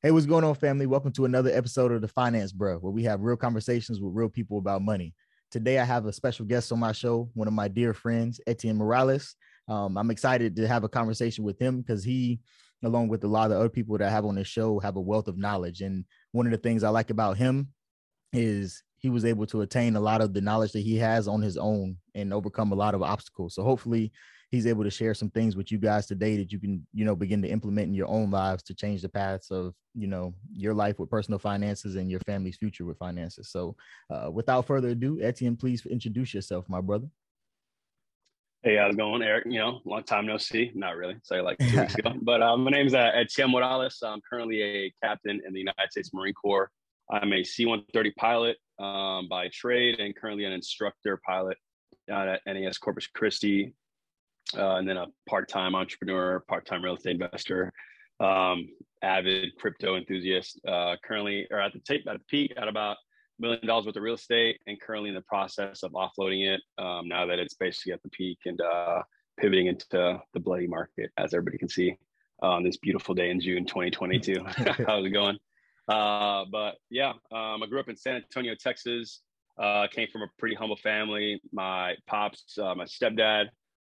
Hey, what's going on, family? Welcome to another episode of the Finance Bro, where we have real conversations with real people about money. Today, I have a special guest on my show, one of my dear friends, Ethien Morales. Um, I'm excited to have a conversation with him because he, along with a lot of other people that I have on this show, have a wealth of knowledge. And one of the things I like about him is he was able to attain a lot of the knowledge that he has on his own and overcome a lot of obstacles. So hopefully, he's able to share some things with you guys today that you can, you know, begin to implement in your own lives to change the paths of, you know, your life with personal finances and your family's future with finances. So, uh, without further ado, Ethien, please introduce yourself, my brother. Hey, how's it going, Eric? You know, long time no see. Not really. Say like two weeks ago. But uh, my name is uh, Ethien Morales. I'm currently a captain in the United States Marine Corps. I'm a C-130 pilot um, by trade and currently an instructor pilot down at NAS Corpus Christi uh, and then a part-time entrepreneur, part-time real estate investor, um, avid crypto enthusiast. Uh, currently, or at the tape at the peak, at about a million dollars worth of real estate, and currently in the process of offloading it. Um, now that it's basically at the peak and uh, pivoting into the bloody market, as everybody can see on this beautiful day in June 2022. How's it going? Uh, but yeah, um, I grew up in San Antonio, Texas. Uh, came from a pretty humble family. My pops, uh, my stepdad,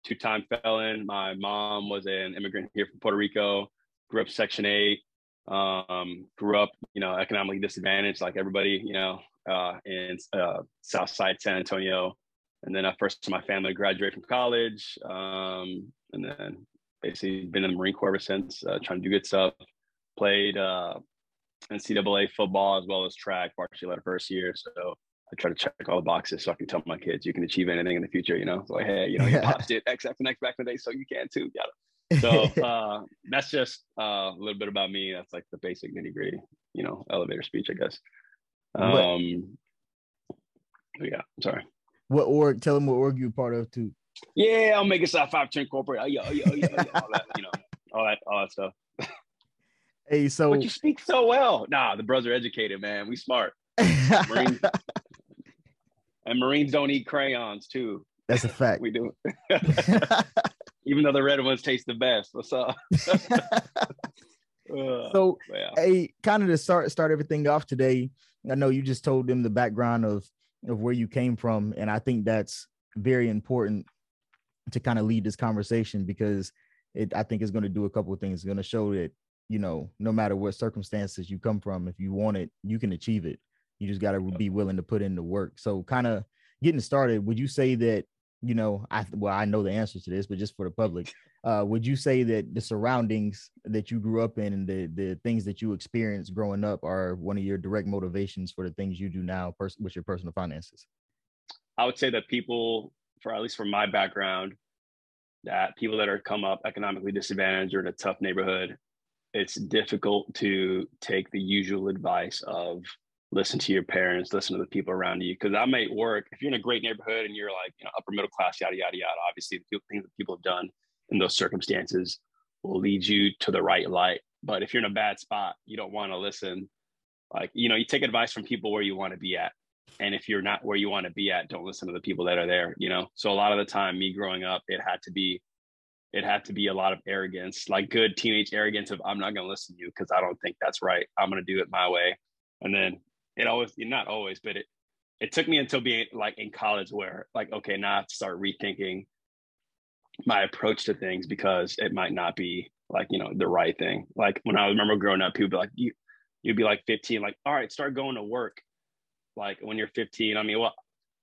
two-time felon. My mom was an immigrant here from Puerto Rico. Grew up Section Eight. Um, grew up, you know, economically disadvantaged, like everybody, you know, uh, in uh, South Side San Antonio. And then I first my family graduated from college, um, and then basically been in the Marine Corps ever since, uh, trying to do good stuff. Played uh, NCAA football as well as track, varsity led first year. So I try to check all the boxes so I can tell my kids you can achieve anything in the future. You know, it's like hey, you know, you pops did X and next back in the day, so you can too. Yeah. So uh, that's just uh, a little bit about me. That's like the basic nitty gritty, you know, elevator speech, I guess. Um, yeah, I'm sorry. What org? Tell them what org you're part of too. Yeah, I'll make it South Five Ten Corporate. Oh, yeah, oh, yeah, oh, yeah, oh, all that, you know, all that, all that stuff. Hey, so but you speak so well. Nah, the brothers are educated, man. We smart. and Marines don't eat crayons too. That's a fact. we do. Even though the red ones taste the best. What's up? Uh, so, yeah. hey, kind of to start start everything off today. I know you just told them the background of of where you came from, and I think that's very important to kind of lead this conversation because it I think is going to do a couple of things. It's going to show that you know no matter what circumstances you come from, if you want it, you can achieve it. You just got to be willing to put in the work. So, kind of getting started, would you say that you know I well I know the answer to this, but just for the public, uh, would you say that the surroundings that you grew up in and the the things that you experienced growing up are one of your direct motivations for the things you do now pers- with your personal finances? I would say that people, for at least from my background, that people that are come up economically disadvantaged or in a tough neighborhood, it's difficult to take the usual advice of listen to your parents, listen to the people around you. Because I may work if you're in a great neighborhood and you're like you know upper middle class, yada yada yada. Obviously, the things that people have done in those circumstances will lead you to the right light. But if you're in a bad spot, you don't want to listen. Like you know, you take advice from people where you want to be at, and if you're not where you want to be at, don't listen to the people that are there. You know, so a lot of the time, me growing up, it had to be it had to be a lot of arrogance, like good teenage arrogance of I'm not going to listen to you because I don't think that's right. I'm going to do it my way. And then it always not always but it it took me until being like in college where like okay now i have to start rethinking my approach to things because it might not be like you know the right thing. Like when i remember growing up people be like you you'd be like 15 like all right start going to work. Like when you're 15 i mean well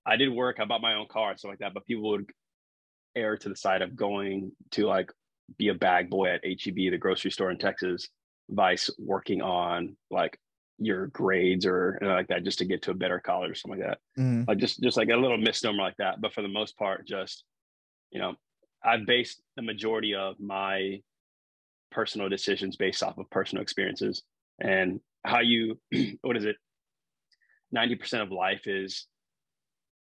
i did work i bought my own car and stuff like that but people would err to the side of going to like be a bag boy at heb the grocery store in texas vice working on like your grades or like that just to get to a better college or something like that. Mm-hmm. Like just just like a little misnomer like that. But for the most part, just you know, I've based the majority of my personal decisions based off of personal experiences and how you what is it 90% of life is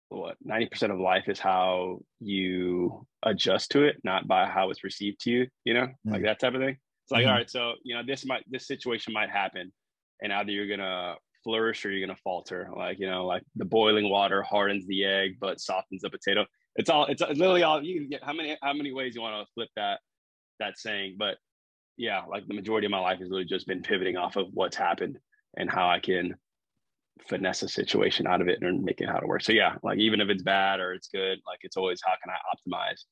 what 90% of life is how you adjust to it not by how it's received to you you know mm-hmm. like that type of thing it's like mm-hmm. all right so you know this might this situation might happen and either you're gonna flourish or you're gonna falter. Like you know, like the boiling water hardens the egg but softens the potato. It's all it's, literally all you get. How many how many ways you want to flip that that saying? But yeah, like the majority of my life has really just been pivoting off of what's happened and how I can finesse a situation out of it and make it how to work. So yeah, like even if it's bad or it's good, like it's always how can I optimize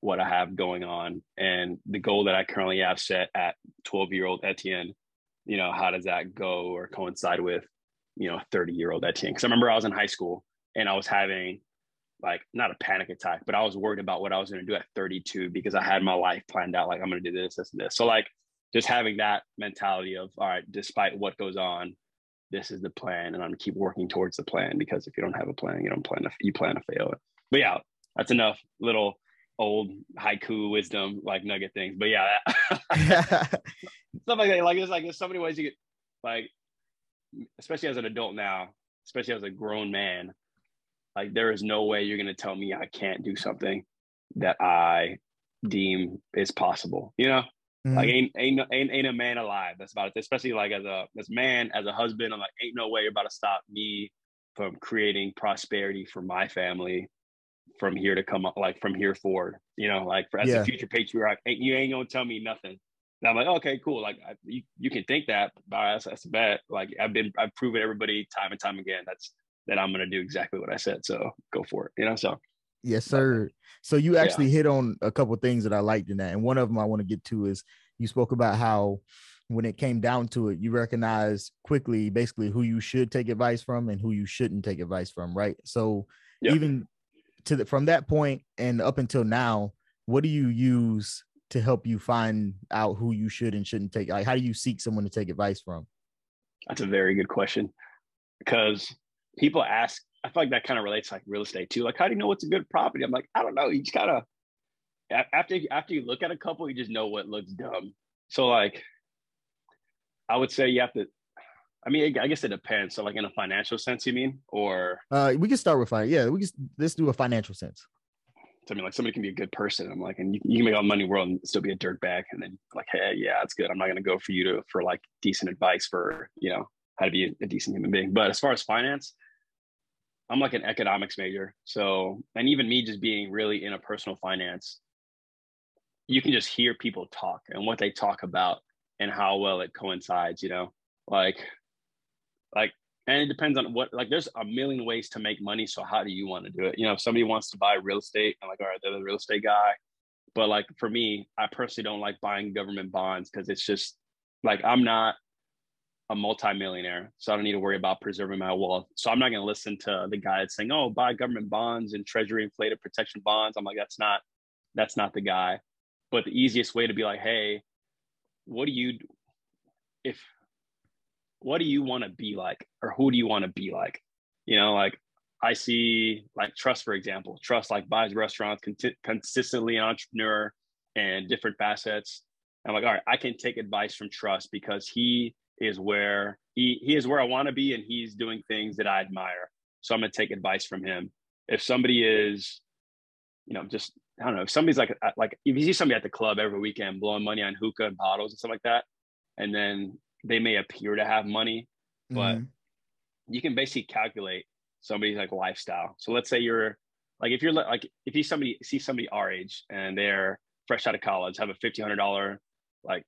what I have going on and the goal that I currently have set at 12 year old Ethien, you know, how does that go or coincide with, you know, 30 year old Ethien? Cause I remember I was in high school and I was having like not a panic attack, but I was worried about what I was going to do at 32 because I had my life planned out. Like I'm going to do this, this, and this. So like just having that mentality of all right, despite what goes on, this is the plan, and I'm going to keep working towards the plan because if you don't have a plan, you don't plan to you plan to fail it. But yeah, that's enough little old haiku wisdom like nugget things. But yeah, stuff like that. Like there's like there's so many ways you get like, especially as an adult now, especially as a grown man like there is no way you're going to tell me I can't do something that I deem is possible. You know, mm-hmm. like ain't ain't ain't ain't a man alive. That's about it. Especially like as a as man as a husband, I'm like ain't no way you're about to stop me from creating prosperity for my family from here to come up like from here forward. You know, like for, as yeah. a future patriarch, you ain't gonna tell me nothing. And I'm like, okay, cool. Like I, you, you can think that, but that's, that's a bet. Like I've been, I've proven everybody time and time again. That's that I'm going to do exactly what I said. So go for it, you know? So, yes, sir. So you actually yeah. hit on a couple things that I liked in that. And one of them I want to get to is you spoke about how when it came down to it, you recognized quickly basically who you should take advice from and who you shouldn't take advice from, right? So yep. even to the, from that point and up until now, what do you use to help you find out who you should and shouldn't take? Like, how do you seek someone to take advice from? That's a very good question because people ask, I feel like that kind of relates like real estate too. Like, how do you know what's a good property? I'm like, I don't know. You just gotta after after you look at a couple, you just know what looks dumb. So like, I would say you have to. I mean, I guess it depends. So like in a financial sense, you mean, or uh, we can start with fine. Yeah, we can let's do a financial sense. So, I mean, like somebody can be a good person. I'm like, and you, you can make all the money in the world and still be a dirtbag. And then like, hey, yeah, it's good. I'm not gonna go for you to for like decent advice for you know how to be a decent human being. But as far as finance, I'm like an economics major. So, and even me just being really in a personal finance, you can just hear people talk and what they talk about and how well it coincides, you know, like, like, and it depends on what, like, there's a million ways to make money. So, how do you want to do it? You know, if somebody wants to buy real estate, I'm like, all right, they're the real estate guy. But like for me, I personally don't like buying government bonds because it's just like I'm not a multimillionaire, so I don't need to worry about preserving my wealth. So I'm not going to listen to the guy that's saying, "Oh, buy government bonds and Treasury inflated protection bonds." I'm like, that's not that's not the guy. But the easiest way to be like, "Hey, what do you if what do you want to be like, or who do you want to be like?" You know, like I see like Trust, for example. Trust like buys restaurants con- consistently, entrepreneur and different facets. I'm like, all right, I can take advice from Trust because he is where he, he is where I want to be and he's doing things that I admire. So I'm going to take advice from him. If somebody is, you know, just, I don't know, if somebody's like, uh, like if you see somebody at the club every weekend blowing money on hookah and bottles and stuff like that, and then they may appear to have money, but mm-hmm. you can basically calculate somebody's like lifestyle. So let's say you're like, if you're like, if you somebody see somebody our age and they're fresh out of college, have a $1,500 like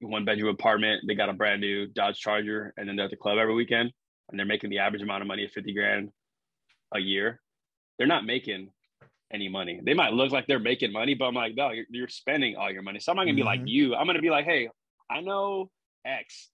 one bedroom apartment. They got a brand new Dodge Charger, and then they're at the club every weekend, and they're making the average amount of money of fifty grand a year. They're not making any money. They might look like they're making money, but I'm like, no, you're, you're spending all your money. So I'm not gonna be like mm-hmm. you. I'm gonna be like, hey, I know X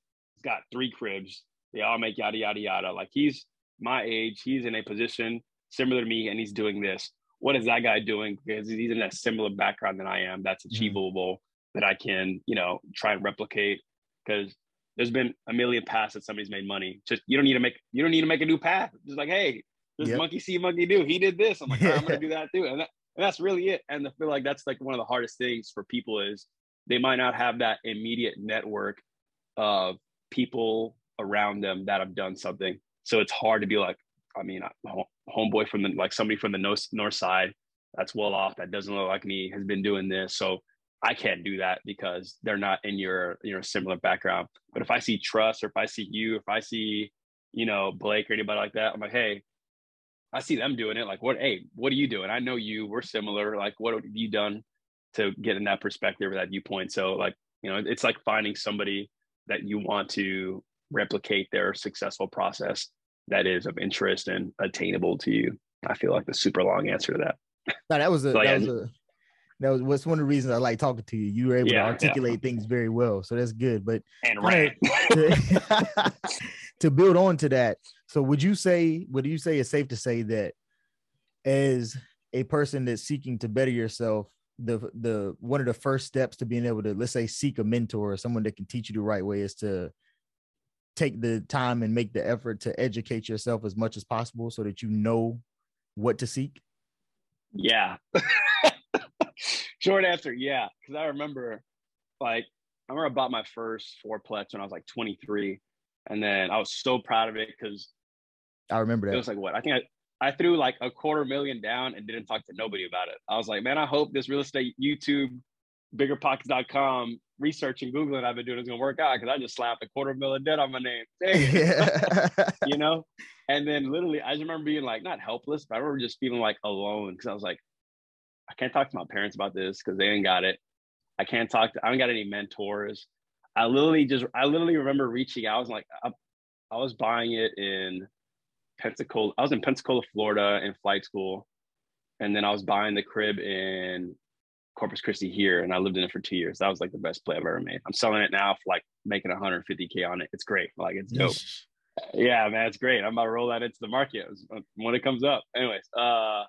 got three cribs. They all make yada yada yada. Like he's my age. He's in a position similar to me, and he's doing this. What is that guy doing? Because he's in a similar background than I am. That's mm-hmm. achievable that I can, you know, try and replicate because there's been a million paths that somebody's made money. Just you don't need to make you don't need to make a new path. Just like, hey, this yep. monkey see, monkey do. He did this. I'm like, right, I'm gonna do that too. And, that, and that's really it. And I feel like that's like one of the hardest things for people is they might not have that immediate network of people around them that have done something. So it's hard to be like, I mean, homeboy from the like somebody from the north side that's well off that doesn't look like me has been doing this. So I can't do that because they're not in your you know similar background. But if I see trust or if I see you, if I see, you know, Blake or anybody like that, I'm like, hey, I see them doing it. Like, what, hey, what are you doing? I know you, we're similar. Like, what have you done to get in that perspective or that viewpoint? So like You know, it's like finding somebody that you want to replicate their successful process that is of interest and attainable to you. I feel like the super long answer to that. No, that was a, so, that was a that was what's one of the reasons I like talking to you. You were able yeah, to articulate yeah. things very well, so that's good. But and right to, to build on to that, so would you say would you say it's safe to say that as a person that's seeking to better yourself, the the one of the first steps to being able to let's say seek a mentor or someone that can teach you the right way is to take the time and make the effort to educate yourself as much as possible so that you know what to seek? Yeah. Short answer, yeah. Because I remember, like, I remember I bought my first fourplex when I was like 23, and then I was so proud of it because I remember that. It was like what I think I, I threw like a quarter million down and didn't talk to nobody about it. I was like, man, I hope this real estate YouTube, biggerpockets.com research and Googling I've been doing is gonna work out because I just slapped a quarter million debt on my name. you know? And then literally I just remember being like not helpless, but I remember just feeling like alone because I was like, I can't talk to my parents about this because they ain't got it. I can't talk to I don't got any mentors. I literally just I literally remember reaching out. I was like, I, I was buying it in Pensacola. I was in Pensacola, Florida in flight school. And then I was buying the crib in Corpus Christi here, and I lived in it for two years. That was like the best play I've ever made. I'm selling it now for like making 150k on it. It's great. Like it's dope. yeah, man, it's great. I'm about to roll that into the market when it comes up. Anyways, uh,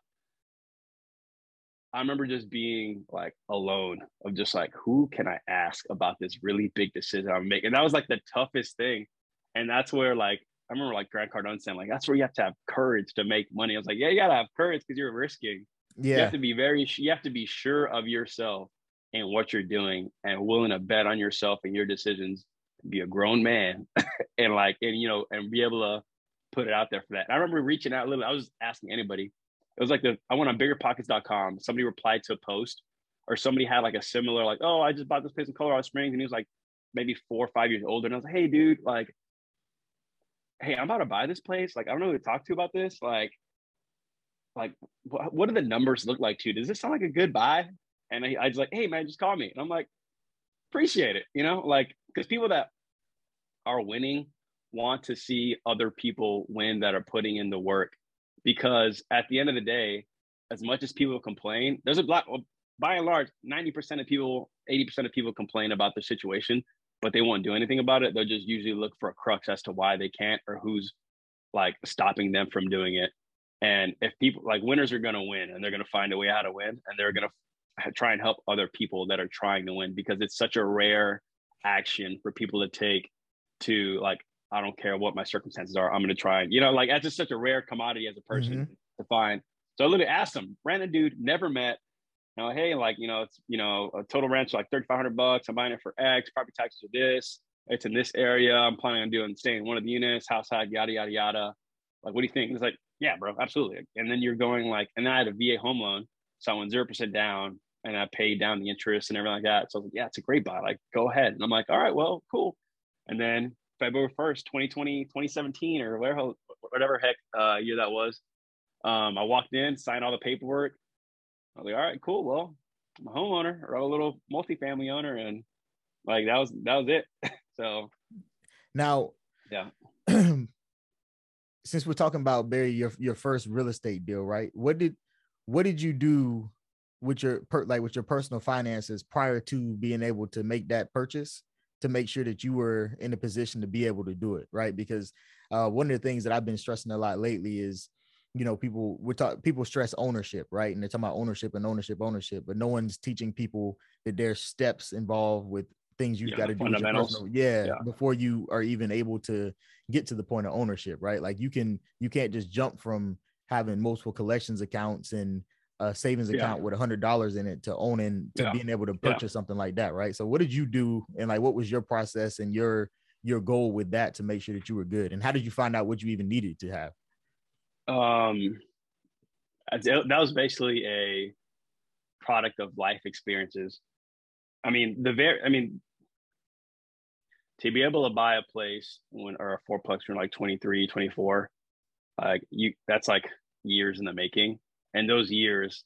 I remember just being like alone of just like, who can I ask about this really big decision I'm making? And that was like the toughest thing. And that's where like I remember like Grant Cardone saying like that's where you have to have courage to make money. I was like, yeah, you gotta have courage because you're risking yeah. You have to be very you have to be sure of yourself and what you're doing and willing to bet on yourself and your decisions. Be a grown man and like and you know and be able to put it out there for that. And I remember reaching out literally, I was asking anybody. It was like the I went on biggerpockets.com. Somebody replied to a post or somebody had like a similar, like, oh, I just bought this place in Colorado Springs, and he was like maybe four or five years older. And I was like, hey, dude, like, hey, I'm about to buy this place. Like, I don't know who to talk to about this. Like, like, what, what do the numbers look like to you? Does this sound like a good buy? And I, I was like, hey man, just call me. And I'm like, appreciate it. You know, like because people that are winning want to see other people win that are putting in the work. Because at the end of the day, as much as people complain, there's a lot. By and large, 90% of people, 80% of people complain about the situation, but they won't do anything about it. They'll just usually look for a crux as to why they can't or who's like stopping them from doing it. And if people like winners are going to win and they're going to find a way how to win and they're going to try and help other people that are trying to win because it's such a rare action for people to take to like, I don't care what my circumstances are. I'm going to try. and, You know, like that's just such a rare commodity as a person mm-hmm. to find. So I literally asked him, random dude, never met. You know, hey, like, you know, it's, you know, a total rent like 3,500 bucks. I'm buying it for X, property taxes are this. It's in this area. I'm planning on doing staying in one of the units, house side, yada, yada, yada. Like, what do you think? And it's like, yeah, bro, absolutely. And then you're going like, and then I had a VA home loan, so I went zero percent down, and I paid down the interest and everything like that. So I was like, yeah, it's a great buy. Like, go ahead. And I'm like, all right, well, cool. And then February 1st, 2020, 2017, or whatever, whatever heck uh, year that was, um, I walked in, signed all the paperwork. I was like, all right, cool. Well, I'm a homeowner or a little multifamily owner, and like that was that was it. so now, yeah. since we're talking about Barry, your your first real estate deal, right? What did what did you do with your per, like with your personal finances prior to being able to make that purchase to make sure that you were in a position to be able to do it, right? Because uh, one of the things that I've been stressing a lot lately is, you know, people we're talking people stress ownership, right? And they're talking about ownership and ownership, ownership, but no one's teaching people that there's steps involved with things you've yeah, got to do personal, yeah, yeah, before you are even able to get to the point of ownership right? Like you can you can't just jump from having multiple collections accounts and a savings yeah. account with a hundred dollars in it to owning to being able to purchase something like that right? So what did you do and like what was your process and your your goal with that to make sure that you were good? And how did you find out what you even needed to have um that was basically a product of life experiences I mean, the very, I mean, to be able to buy a place when or a fourplex when like 23 24 like you that's like years in the making and those years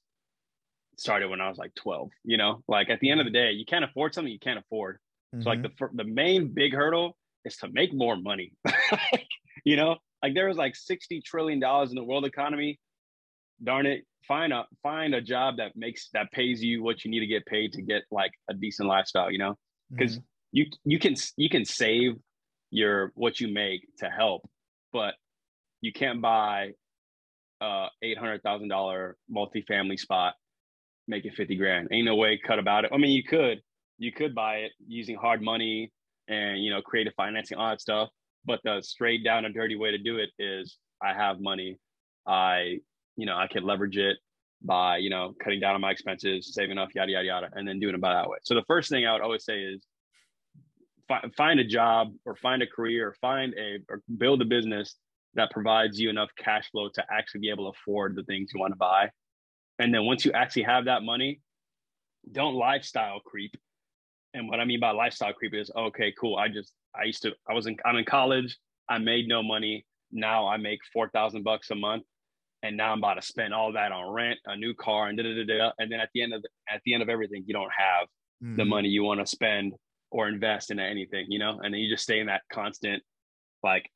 started when i was like 12 you know like at the end of the day you can't afford something you can't afford Mm-hmm. So like the the main big hurdle is to make more money. you know, like there was like 60 trillion dollars in the world economy. Darn it, find a find a job that makes that pays you what you need to get paid to get like a decent lifestyle, you know? Because mm-hmm. you you can you can save your what you make to help, but you can't buy a eight hundred thousand dollar multifamily spot, make it 50 grand. Ain't no way cut about it. I mean you could, you could buy it using hard money and you know creative financing all that stuff but the straight down and dirty way to do it is i have money. I you know i can leverage it by you know cutting down on my expenses saving enough yada yada yada and then doing it by that way. So the first thing i would always say is fi- find a job or find a career or find a or build a business that provides you enough cash flow to actually be able to afford the things you want to buy. And then once you actually have that money don't lifestyle creep. And what I mean by lifestyle creep is okay, cool. I just I used to I was in I'm in college. I made no money. Now I make four thousand bucks a month, and now I'm about to spend all that on rent, a new car, and da da da da. And then at the end of the, at the end of everything, you don't have mm-hmm. the money you want to spend or invest in anything, you know. And then you just stay in that constant, like,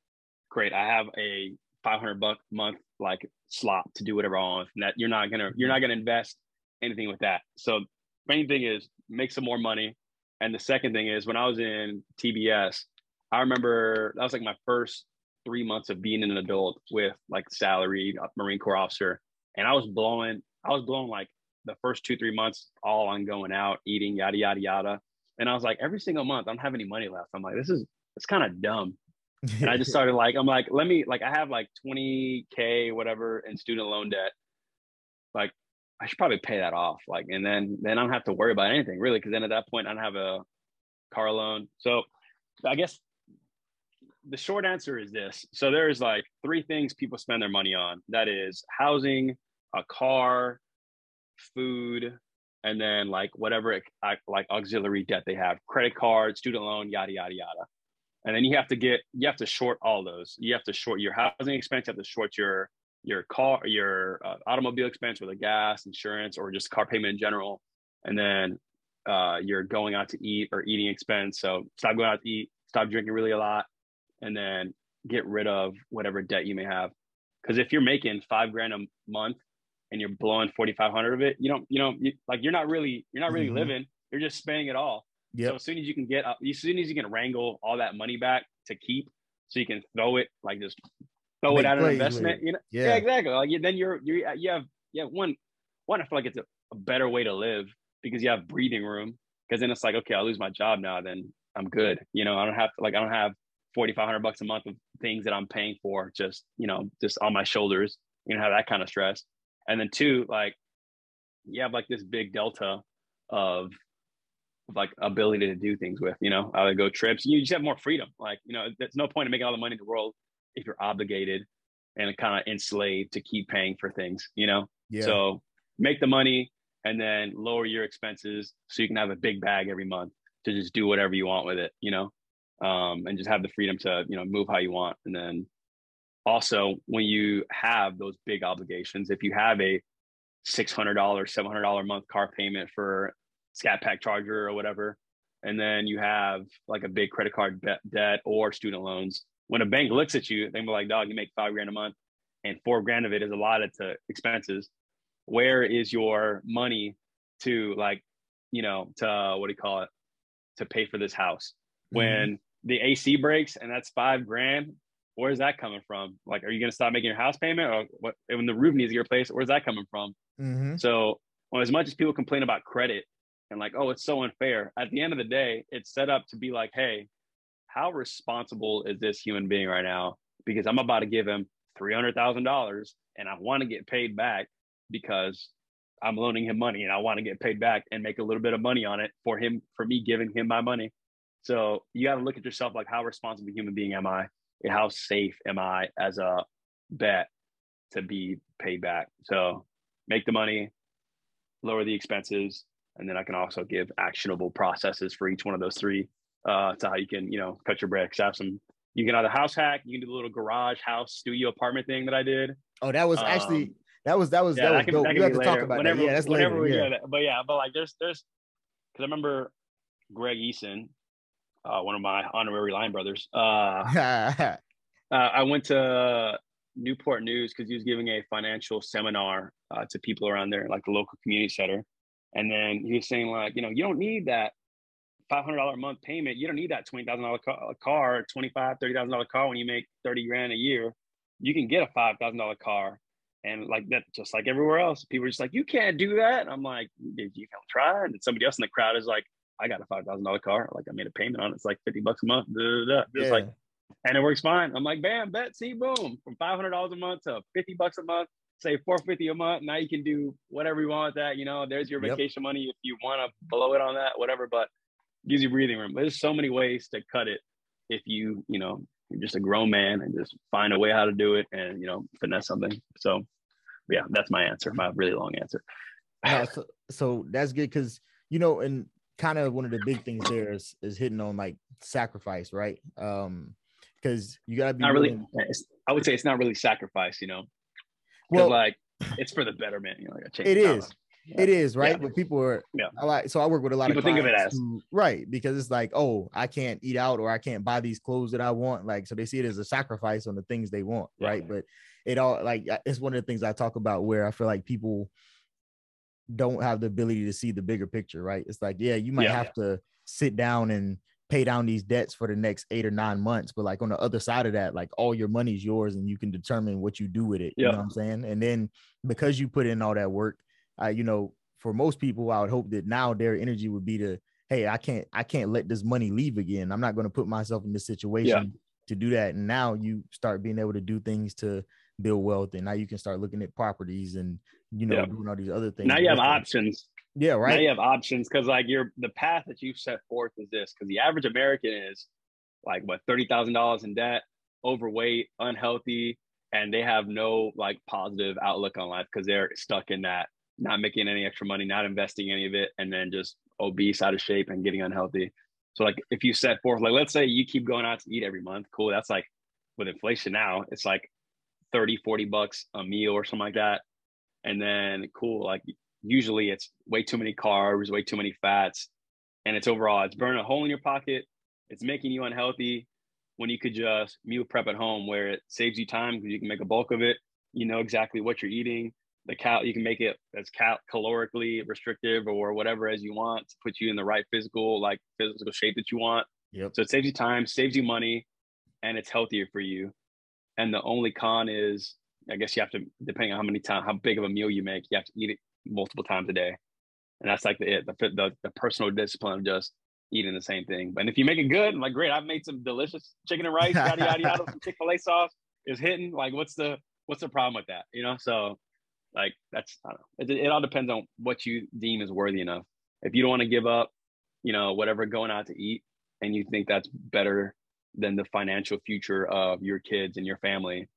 great. I have a 500 buck month like slot to do whatever I want. And that you're not gonna you're not gonna invest anything with that. So main thing is make some more money and the second thing is when I was in TBS, I remember that was like my first three months of being an adult with like salaried Marine Corps officer. And I was blowing, I was blowing like the first two, three months all on going out, eating, yada, yada, yada. And I was like, every single month, I don't have any money left. I'm like, this is, it's kind of dumb. and I just started like, I'm like, let me, like, I have like 20K, whatever, in student loan debt. Like, I should probably pay that off. Like, and then then I don't have to worry about anything really, because then at that point I don't have a car loan. So I guess the short answer is this. So there's like three things people spend their money on. That is housing, a car, food, and then like whatever like auxiliary debt they have, credit card, student loan, yada yada yada. And then you have to get you have to short all those. You have to short your housing expense. You have to short your your car, your uh, automobile expense, or the gas, insurance, or just car payment in general, and then uh, you're going out to eat or eating expense. So stop going out to eat, stop drinking really a lot, and then get rid of whatever debt you may have. Because if you're making five grand a month and you're blowing forty five hundred of it, you don't, you know, you, like you're not really, you're not really mm-hmm. living. You're just spending it all. Yeah. So as soon as you can get, uh, as soon as you can wrangle all that money back to keep, so you can throw it like just throw it at an investment. You know, yeah. yeah, exactly. Like then you're you you have yeah one one. I feel like it's a, a better way to live because you have breathing room. Because then it's like okay, I lose my job now, then I'm good. You know, I don't have to like I don't have forty five hundred bucks a month of things that I'm paying for just you know just on my shoulders. You know, have that kind of stress. And then two, like you have like this big delta of like ability to do things with, you know, either go trips. You just have more freedom. Like, you know, there's no point in making all the money in the world if you're obligated and kind of enslaved to keep paying for things, you know? Yeah. So make the money and then lower your expenses so you can have a big bag every month to just do whatever you want with it, you know? Um, and just have the freedom to, you know, move how you want. And then also when you have those big obligations, if you have a $600, $700 a month car payment for scat pack charger or whatever, and then you have like a big credit card debt or student loans, when a bank looks at you, they be like, dog, you make five grand a month and four grand of it is allotted to expenses. Where is your money to like, you know, to uh, what do you call it? To pay for this house. Mm-hmm. When the AC breaks and that's five grand, where's that coming from? Like, are you going to stop making your house payment or what? When the roof needs to get replaced, where's that coming from? Mm-hmm. So, well, as much as people complain about credit and like, oh, it's so unfair, at the end of the day, it's set up to be like, hey, how responsible is this human being right now? Because I'm about to give him $300,000 and I want to get paid back because I'm loaning him money and I want to get paid back and make a little bit of money on it for him, for me giving him my money. So you got to look at yourself like, how responsible human being am I? And how safe am I as a bet to be paid back? So make the money, lower the expenses, and then I can also give actionable processes for each one of those three uh, to how you can, you know, cut your bricks. Have some, you can either house hack, you can do the little garage house studio apartment thing that I did. Oh, that was actually, um, that was, that was, yeah, that was can, dope. That we have to talk about whenever, that. Yeah, that's whenever later. we yeah. it. But yeah, but like there's, there's, cause I remember Greg Eason, uh, one of my honorary line brothers. Uh, uh, I went to Newport News because he was giving a financial seminar uh, to people around there, like the local community center. And then he was saying, like, you know, you don't need that $500 a month payment. You don't need that $20,000 uh, car, $25,000, $30,000 car when you make 30 grand a year. You can get a $5,000 car. And like that, just like everywhere else, people are just like, you can't do that. And I'm like, did you come try? And somebody else in the crowd is like, I got a $5,000 car. Like I made a payment on it. It's like 50 bucks a month. It's yeah. like, and it works fine. I'm like, bam, bet, see, boom, from $500 a month to 50 bucks a month, say 450 a month. Now you can do whatever you want with that. You know, there's your vacation yep. money if you want to blow it on that, whatever. But gives you breathing room. There's so many ways to cut it if you, you know, you're just a grown man and just find a way how to do it and, you know, finesse something. So, yeah, that's my answer, my really long answer. no, so, so that's good because, you know, and kind of one of the big things there is, is hitting on like sacrifice, right? Um, because you gotta be not really. I would say it's not really sacrifice, you know. Well, like it's for the betterment, you know. Like a change. it is. Yeah. It is right, yeah. but people are yeah. I like so I work with a lot people of people think of it as who, right because it's like oh I can't eat out or I can't buy these clothes that I want like so they see it as a sacrifice on the things they want yeah. right but it all like it's one of the things I talk about where I feel like people don't have the ability to see the bigger picture right it's like yeah you might have to sit down and pay down these debts for the next eight or nine months but like on the other side of that like all your money's yours and you can determine what you do with it you know what I'm saying and then because you put in all that work uh, you know, for most people, I would hope that now their energy would be to, hey, I can't, I can't let this money leave again. I'm not going to put myself in this situation yeah. to do that. And now you start being able to do things to build wealth, and now you can start looking at properties and you know yeah. doing all these other things. Now you have options. Yeah, right. Now you have options because like you're the path that you set forth is this because the average American is like what thirty thousand dollars in debt, overweight, unhealthy, and they have no like positive outlook on life because they're stuck in that not making any extra money, not investing any of it, and then just obese, out of shape, and getting unhealthy. So like if you set forth, like let's say you keep going out to eat every month, cool. That's like with inflation now, it's like 30, 40 bucks a meal or something like that. And then cool, like usually it's way too many carbs, way too many fats, and it's overall it's burning a hole in your pocket. It's making you unhealthy when you could just meal prep at home where it saves you time because you can make a bulk of it. You know exactly what you're eating the cal you can make it as cal- calorically restrictive or whatever as you want to put you in the right physical like physical shape that you want. Yep. so it saves you time saves you money and it's healthier for you. And the only con is i guess you have to depending on how many times how big of a meal you make you have to eat it multiple times a day. And that's like the the, the, the personal discipline of just eating the same thing. But if you make it good like great i've made some delicious chicken and rice yada yada yada some chick-fil-a sauce is hitting. Like what's the what's the problem with that you know? So like that's it, it all depends on what you deem is worthy enough. If you don't want to give up, you know, whatever going out to eat, and you think that's better than the financial future of your kids and your family,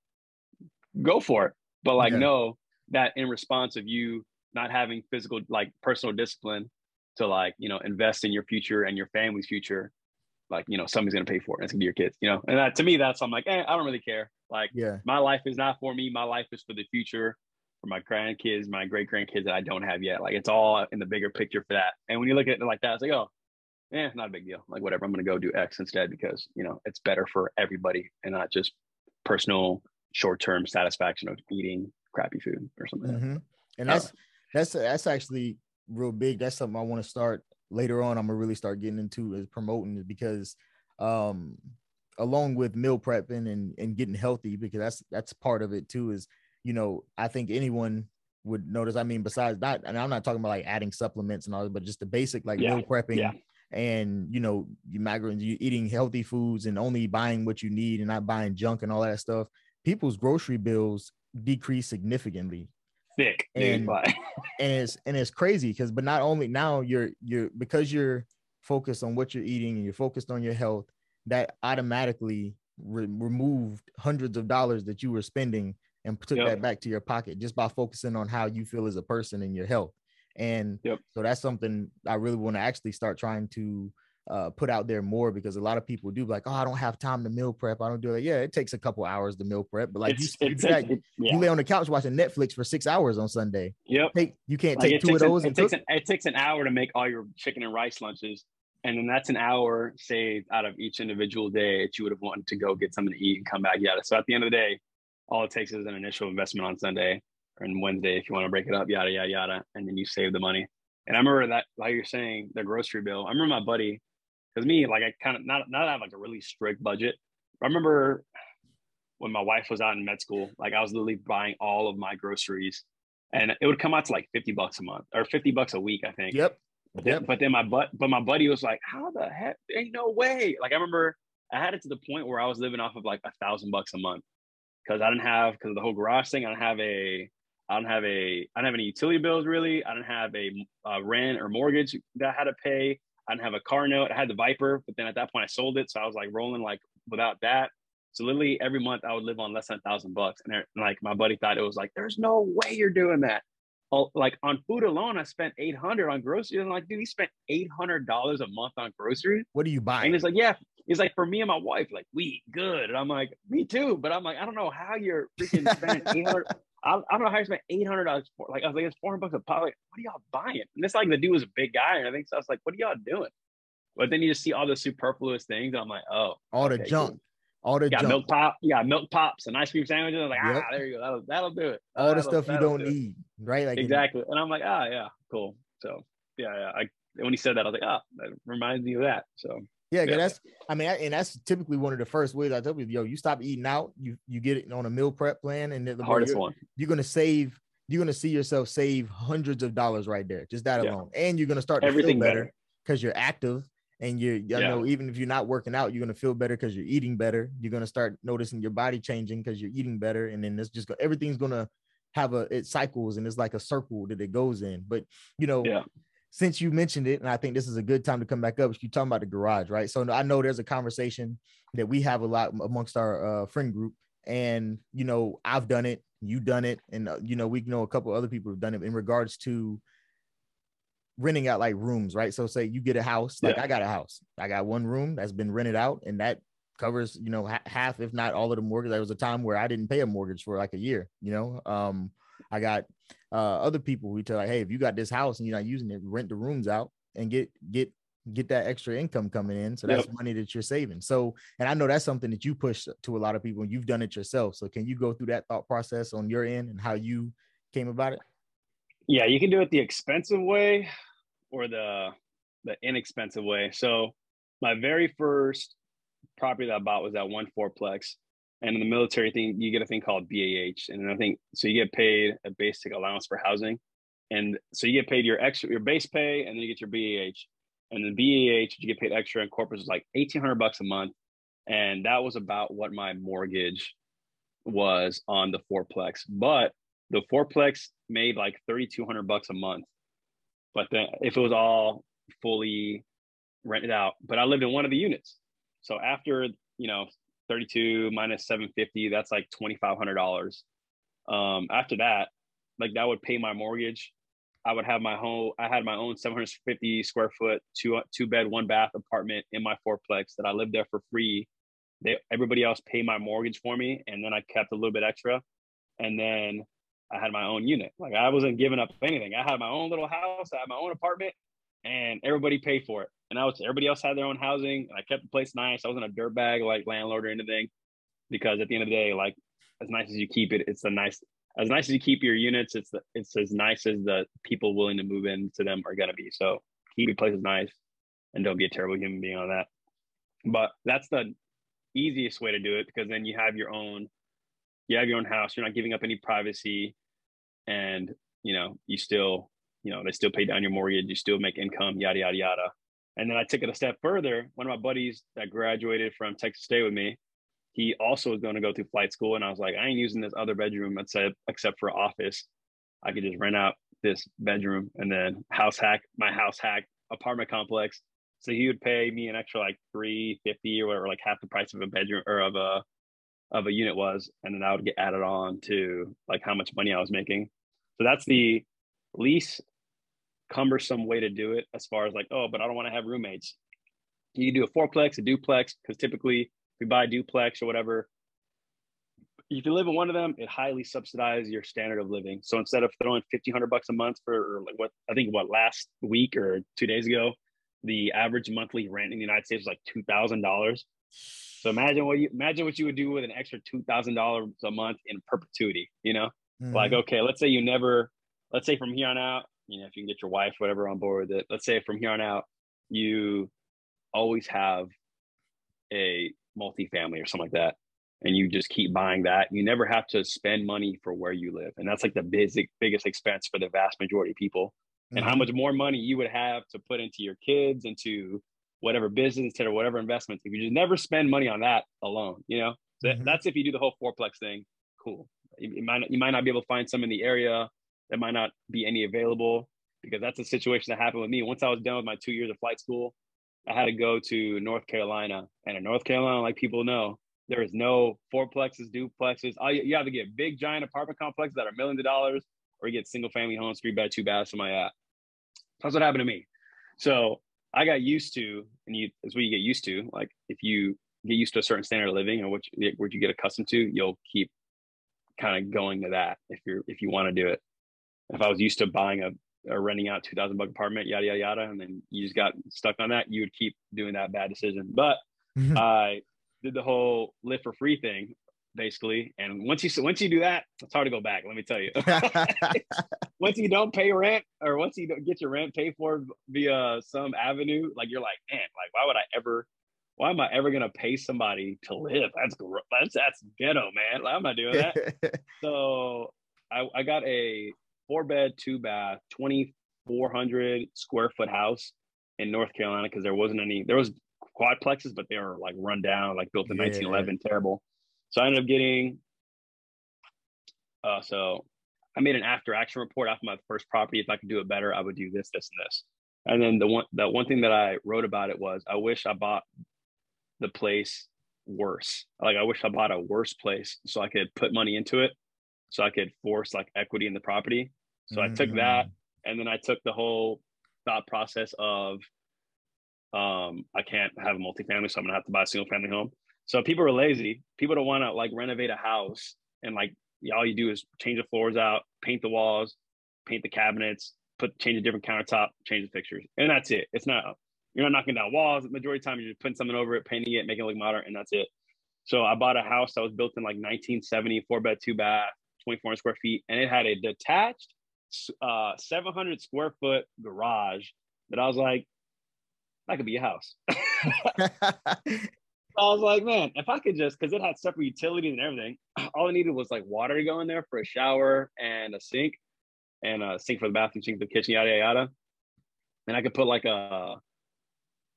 go for it. But like, yeah. know that in response of you not having physical, like personal discipline to like, you know, invest in your future and your family's future, like, you know, somebody's gonna pay for it. And it's gonna be your kids, you know. And that to me, that's I'm like, eh, I don't really care. Like, yeah, my life is not for me. My life is for the future for my grandkids, my great grandkids that I don't have yet. Like it's all in the bigger picture for that. And when you look at it like that, it's like, oh, yeah, not a big deal. Like whatever, I'm gonna go do X instead because you know it's better for everybody and not just personal short-term satisfaction of eating crappy food or something. Mm-hmm. Like that. And that's that's that's actually real big. That's something I want to start later on. I'm gonna really start getting into is promoting because um along with meal prepping and, and getting healthy because that's that's part of it too is you know, I think anyone would notice. I mean, besides that, and I'm not talking about like adding supplements and all, that, but just the basic like yeah. meal prepping yeah. and you know, you migrant, you eating healthy foods and only buying what you need and not buying junk and all that stuff. People's grocery bills decrease significantly. Thick, and and it's and it's crazy because, but not only now you're you're because you're focused on what you're eating and you're focused on your health, that automatically re- removed hundreds of dollars that you were spending and took yep. that back to your pocket just by focusing on how you feel as a person and your health. And yep. so that's something I really want to actually start trying to uh, put out there more because a lot of people do like, oh, I don't have time to meal prep. I don't do it. Yeah, it takes a couple hours to meal prep, but like it's, you, it's, you, it, yeah. you lay on the couch watching Netflix for six hours on Sunday. Yep. Take, you can't like take two of those. An, it, takes an, it takes an hour to make all your chicken and rice lunches and then that's an hour saved out of each individual day that you would have wanted to go get something to eat and come back. Yada. So at the end of the day, all it takes is an initial investment on Sunday or on Wednesday if you want to break it up, yada yada yada, and then you save the money. And I remember that, like you're saying, the grocery bill. I remember my buddy, because me, like I kind of not not have like a really strict budget. I remember when my wife was out in med school, like I was literally buying all of my groceries, and it would come out to like fifty bucks a month or fifty bucks a week, I think. Yep. But then, Yep. but then my butt, but my buddy was like, "How the heck? Ain't no way!" Like I remember, I had it to the point where I was living off of like a thousand bucks a month because I didn't have because of the whole garage thing. I don't have a, I don't have a, I don't have any utility bills really. I didn't have a, uh rent or mortgage that I had to pay. I didn't have a car note. I had the Viper, but then at that point I sold it, so I was like rolling like without that. So literally every month I would live on less than a thousand bucks, and like my buddy thought it was like, "There's no way you're doing that." Oh, like on food alone, I spent eight hundred on groceries. And like, dude, he spent eight hundred dollars a month on groceries. What are you buying? And it's like, yeah, it's like for me and my wife, like we eat good. And I'm like, me too. But I'm like, I don't know how you're freaking spending eight hundred. I, I don't know how you spent eight hundred dollars for. Like I was like, it's four hundred bucks a pop. Like, what are y'all buying? And it's like the dude was a big guy, and I think so. I was like, what are y'all doing? But then you just see all the superfluous things. And I'm like, oh, all the okay, junk, cool. all the You got junk, milk pop, you got milk pops and ice cream sandwiches. I'm like, Yep. ah, there you go. That'll that'll do it. all the That'll- stuff you don't do need, right? Like exactly. And I'm like, ah, yeah, cool. So yeah, yeah. I when he said that, I was like, ah, that reminds me of that. So Yeah, Yeah. that's I mean, I- and that's typically one of the first ways I tell people, yo, you stop eating out, you you get it on a meal prep plan, and then the hardest you're, one. you're gonna save, you're gonna see yourself save hundreds of dollars right there, just that Yeah. alone, and you're gonna start to Everything better. because you're active. And you're, you Yeah. know, even if you're not working out, you're gonna feel better because you're eating better. You're gonna start noticing your body changing because you're eating better, and then it's just everything's gonna have a it cycles and it's like a circle that it goes in. But you know, Yeah. Since you mentioned it, and I think this is a good time to come back up, you talking about the garage, right? So I know there's a conversation that we have a lot amongst our uh, friend group, and you know, I've done it, you done it, and uh, you know, we know a couple other people have done it in regards to renting out like rooms, right? So say you get a house, like Yeah. I got a house, I got one room that's been rented out, and that covers you know ha- half, if not all of the mortgage. There was a time where I didn't pay a mortgage for like a year, you know. Um, I got uh other people who tell like, hey, if you got this house and you're not using it, rent the rooms out and get get get that extra income coming in. So that's money that you're saving. So, and I know that's something that you push to a lot of people. and You've done it yourself. So can you go through that thought process on your end and how you came about it? Yeah, you can do it the expensive way or the the inexpensive way. So my very first property that I bought was that one fourplex. And in the military thing, you get a thing called BAH. And I think so you get paid a basic allowance for housing. And so you get paid your extra your base pay and then you get your BAH. And then BAH, you get paid extra and corporate is like eighteen hundred bucks a month. And that was about what my mortgage was on the fourplex. But the fourplex made like 3200 bucks a month but then if it was all fully rented out but i lived in one of the units so after you know 32 minus 750 that's like $2500 um after that like that would pay my mortgage i would have my home i had my own 750 square foot two two bed one bath apartment in my fourplex that i lived there for free they everybody else paid my mortgage for me and then i kept a little bit extra and then I had my own unit. Like I wasn't giving up anything. I had my own little house. I had my own apartment, and everybody paid for it. And I was everybody else had their own housing. And I kept the place nice. I wasn't a dirtbag like landlord or anything, because at the end of the day, like as nice as you keep it, it's the nice. As nice as you keep your units, it's the, it's as nice as the people willing to move into them are gonna be. So keep your places nice, and don't be a terrible human being on that. But that's the easiest way to do it because then you have your own you have your own house you're not giving up any privacy and you know you still you know they still pay down your mortgage you still make income yada yada yada. And then i took it a step further. One of my buddies that graduated from texas state with me he also was going to go through flight school and i was like i ain't using this other bedroom except except for office. I could just rent out this bedroom and then house hack my house hack apartment complex. So he would pay me an extra like 350 or whatever like half the price of a bedroom or of a of a unit was, and then I would get added on to like how much money I was making. So that's the least cumbersome way to do it as far as like, oh, but I don't want to have roommates. You can do a fourplex, a duplex, because typically if you buy a duplex or whatever, if you live in one of them, it highly subsidizes your standard of living. So instead of throwing fifteen hundred bucks a month for or like what I think what last week or two days ago, the average monthly rent in the United States was like two thousand dollars. So imagine what you imagine what you would do with an extra two thousand dollars a month in perpetuity. You know, mm-hmm. like okay, let's say you never, let's say from here on out, you know, if you can get your wife, whatever, on board with it. Let's say from here on out, you always have a multifamily or something like that, and you just keep buying that. You never have to spend money for where you live, and that's like the basic biggest expense for the vast majority of people. Mm-hmm. And how mm-hmm. much more money you would have to put into your kids, into whatever business or whatever investments. If you just never spend money on that alone, you know, mm-hmm. that's if you do the whole fourplex thing. Cool. You, you might you might not be able to find some in the area. There might not be any available because that's a situation that happened with me. Once I was done with my two years of flight school, I had to go to North Carolina. And in North Carolina, like people know, there is no fourplexes, duplexes. All you, you have to get big, giant apartment complexes that are millions of dollars, or you get single family homes, three bed, two baths, something like that. That's what happened to me. So I got used to, and you, that's what you get used to. Like if you get used to a certain standard of living or what you, what you get accustomed to, you'll keep kind of going to that if you're if you want to do it. If I was used to buying a or renting out 2000 buck apartment, yada, yada, yada. And then you just got stuck on that. You would keep doing that bad decision. But mm-hmm. I did the whole live for free thing basically. And once you, once you do that, it's hard to go back. Let me tell you, once you don't pay rent or once you don't get your rent paid for via some avenue, like you're like, man, like, why would I ever, why am I ever going to pay somebody to live? That's, that's, that's ghetto, man. Like, I'm not doing that. so I, I got a four bed, two bath, 2,400 square foot house in North Carolina because there wasn't any, there was quadplexes, but they were like run down, like built in yeah. 1911, terrible. So I ended up getting, uh, so I made an after action report after my first property. If I could do it better, I would do this, this, and this. And then the one, the one thing that I wrote about it was, I wish I bought the place worse. Like I wish I bought a worse place so I could put money into it so I could force like equity in the property. So mm-hmm. I took that mm-hmm. and then I took the whole thought process of um, I can't have a multifamily, so I'm gonna have to buy a single family home. So people are lazy. People don't want to like renovate a house and like all you do is change the floors out, paint the walls, paint the cabinets, put change a different countertop, change the fixtures, and that's it. It's not you're not knocking down walls. The majority of the time, you're just putting something over it, painting it, making it look modern, and that's it. So I bought a house that was built in like 1970, four bed, two bath, 24 square feet, and it had a detached uh, 700 square foot garage that I was like, that could be a house. I was like, man, if I could just, because it had separate utilities and everything, all I needed was like water to go in there for a shower and a sink, and a sink for the bathroom, sink for the kitchen, yada yada. And I could put like a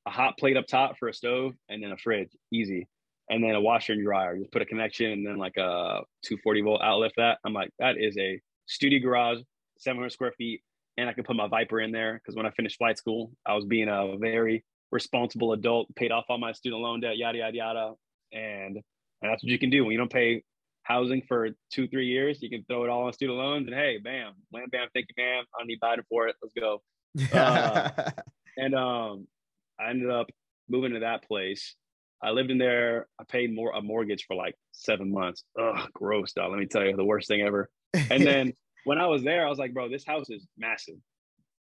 a hot plate up top for a stove, and then a fridge, easy and then a washer and dryer. Just put a connection and then like a 240 volt outlet for that. I'm like, that is a studio garage, 700 square feet. And I could put my Viper in there because when I finished flight school, I was being a very responsible adult, paid off all my student loan debt, yada, yada, yada. And, and that's what you can do when you don't pay housing for two, three years. You can throw it all on student loans and hey, bam, bam, bam, thank you, ma'am. I need Biden for it. Let's go. uh, and um, I ended up moving to that place I lived in there. I paid more a mortgage for like seven months. Ugh, gross, dog. Let me tell you, the worst thing ever. And then when I was there, I was like, bro, this house is massive.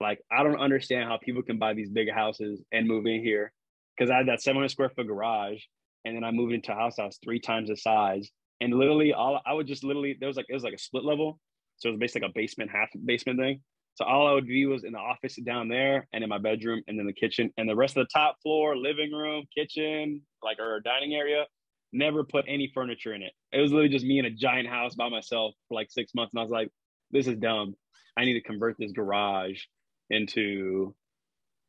Like, I don't understand how people can buy these big houses and move in here. Cause I had that 700 square foot garage. And then I moved into a house that was three times the size. And literally, all I would just literally, there was like, it was like a split level. So it was basically like a basement, half basement thing. So all I would view was in the office down there and in my bedroom and then the kitchen and the rest of the top floor, living room, kitchen, like our dining area, never put any furniture in it. It was literally just me in a giant house by myself for like six months. And I was like, this is dumb. I need to convert this garage into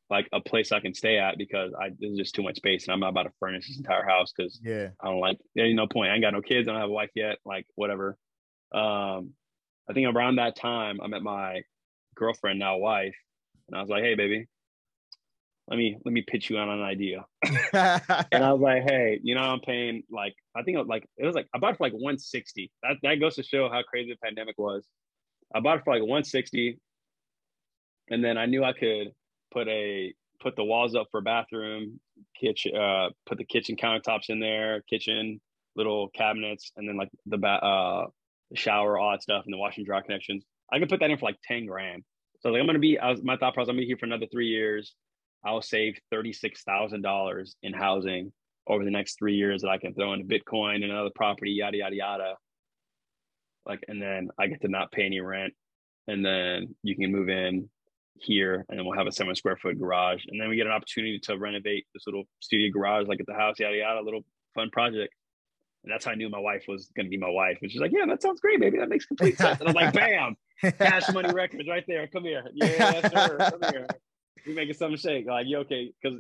like a place I can stay at because I there's just too much space and I'm not about to furnish this entire house because yeah, I don't like there's no point. I ain't got no kids, I don't have a wife yet, like whatever. Um I think around that time I met my girlfriend, now wife, and I was like, "Hey, baby, let me let me pitch you on an idea." and I was like, "Hey, you know, I'm paying like I think it was like it was like I bought it for like 160. That that goes to show how crazy the pandemic was. I bought it for like 160, and then I knew I could put a put the walls up for bathroom, kitchen, uh, put the kitchen countertops in there, kitchen, little cabinets, and then like the ba- uh, shower, all that stuff, and the washing dry connections. I could put that in for like 10 grand. So like I'm gonna be I was my thought process, I'm gonna be here for another three years. I'll save $36,000 in housing over the next three years that I can throw into Bitcoin and another property, yada, yada, yada. Like, and then I get to not pay any rent. And then you can move in here and then we'll have a seven square foot garage. And then we get an opportunity to renovate this little studio garage, like at the house, yada, yada, little fun project. And that's how I knew my wife was going to be my wife. And she's like, yeah, that sounds great, baby. That makes complete sense. And I'm like, bam, cash money records right there. Come here. Yeah, that's her. Come here. We making something shake. Like, you okay? Because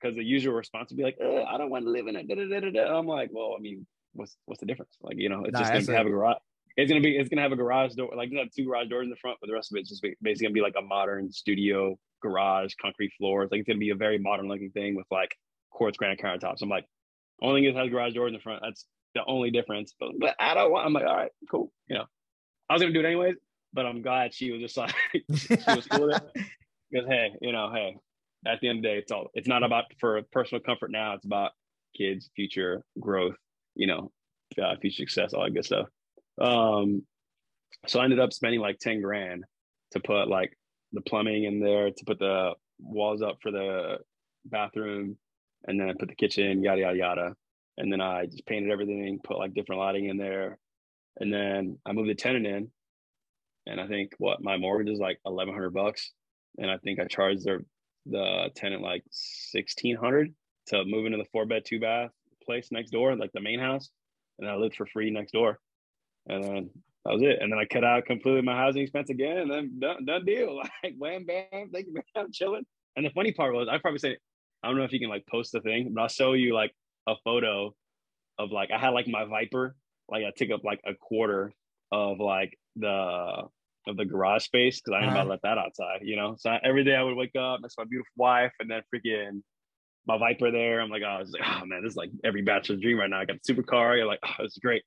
because the usual response would be like, I don't want to live in it. Da, da, da, I'm like, well, I mean, what's what's the difference? Like, you know, it's nah, just gonna have a garage. It's gonna be it's gonna have a garage door, like have two garage doors in the front, but the rest of it's just basically gonna be like a modern studio garage, concrete floors. Like it's gonna be a very modern looking thing with like quartz granite countertops. I'm like, only thing is it has garage doors in the front. That's the only difference. But, but I don't want. I'm like, all right, cool. You know, I was gonna do it anyways, but I'm glad she was just like she was cool with it. Because hey, you know, hey, at the end of the day, it's all it's not about for personal comfort now. It's about kids' future growth, you know, uh, future success, all that good stuff. Um, so I ended up spending like 10 grand to put like the plumbing in there, to put the walls up for the bathroom, and then I put the kitchen, yada yada yada. And then I just painted everything, put like different lighting in there. And then I moved the tenant in. And I think what my mortgage is like eleven hundred bucks. And I think I charged their the tenant like sixteen hundred to move into the four bed, two bath place next door, like the main house. And I lived for free next door. And then that was it. And then I cut out completely my housing expense again, and then done, done deal. Like wham bam, thank you, man. I'm chilling. And the funny part was, I probably say, I don't know if you can like post the thing, but I'll show you like a photo of like I had like my Viper, like I took up like a quarter of like the of the garage space because I didn't uh-huh. about to let that outside, you know. So I, every day I would wake up next to my beautiful wife, and then freaking my Viper there. I'm like, oh, I was like, oh man, this is like every bachelor's dream right now. I got the supercar. You're like, oh, is great,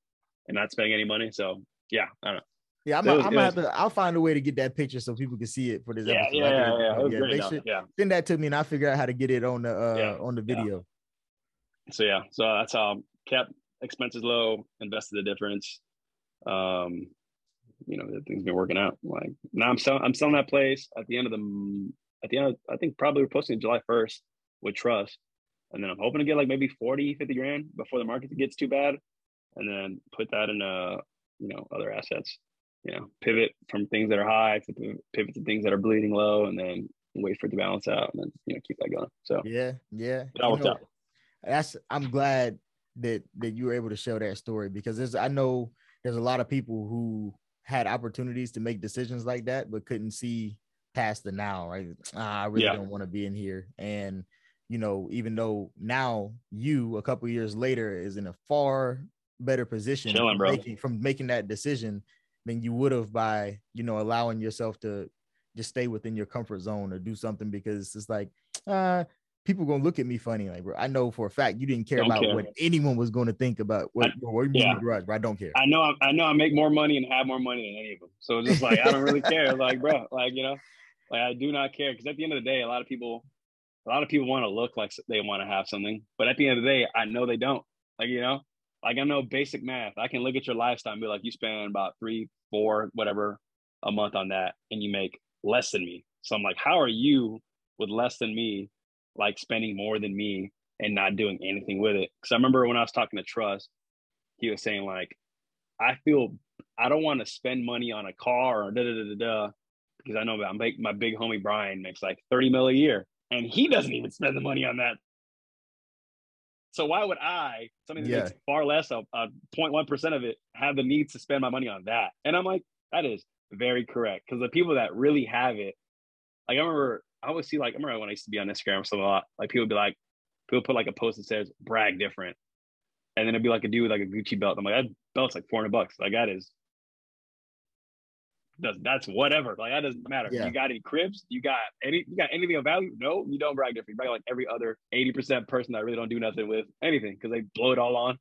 and not spending any money. So yeah, I don't know. Yeah, I'm, was, I'm gonna have to. I'll find a way to get that picture so people can see it for this yeah, episode. Yeah, yeah, yeah. yeah, yeah, sure, yeah. Send that to me, and I'll figure out how to get it on the uh, yeah, on the video. So yeah, so that's how kept expenses low, invested the difference. Um, you know, things been working out. Like now, I'm selling. I'm selling that place at the end of the at the end. Of, I think probably we're posting July 1st with trust, and then I'm hoping to get like maybe 40, 50 grand before the market gets too bad, and then put that in uh you know other assets you know, pivot from things that are high to pivot to things that are bleeding low, and then wait for it to balance out, and then you know keep that going. So yeah, yeah, that worked know, out. That's I'm glad that that you were able to show that story because there's I know there's a lot of people who had opportunities to make decisions like that, but couldn't see past the now. Right? Ah, I really yeah. don't want to be in here, and you know, even though now you a couple years later is in a far better position Chilling, from, making, from making that decision than you would have by you know allowing yourself to just stay within your comfort zone or do something because it's like uh people gonna look at me funny like bro i know for a fact you didn't care don't about care. what anyone was going to think about what, I, what yeah. garage, bro. i don't care i know I, I know i make more money and have more money than any of them so it's just like i don't really care like bro like you know like i do not care because at the end of the day a lot of people a lot of people want to look like they want to have something but at the end of the day i know they don't like you know like I know basic math. I can look at your lifestyle and be like, you spend about three, four, whatever a month on that, and you make less than me. So I'm like, how are you with less than me, like spending more than me and not doing anything with it? Because I remember when I was talking to Trust, he was saying like, I feel I don't want to spend money on a car or da da da da da because I know I'm my big homie Brian makes like 30 mil a year and he doesn't even spend the money on that so why would I, something that yeah. makes far less, of a 0.1% of it, have the need to spend my money on that? And I'm like, that is very correct. Because the people that really have it, like I remember, I always see like, I remember when I used to be on Instagram or something a lot, like people would be like, people put like a post that says brag different. And then it'd be like a dude with like a Gucci belt. I'm like, that belt's like 400 bucks. Like that is that's whatever. Like that doesn't matter. Yeah. You got any cribs? You got any you got anything of value? No, you don't brag different. You brag like every other 80% person that really don't do nothing with anything because they blow it all on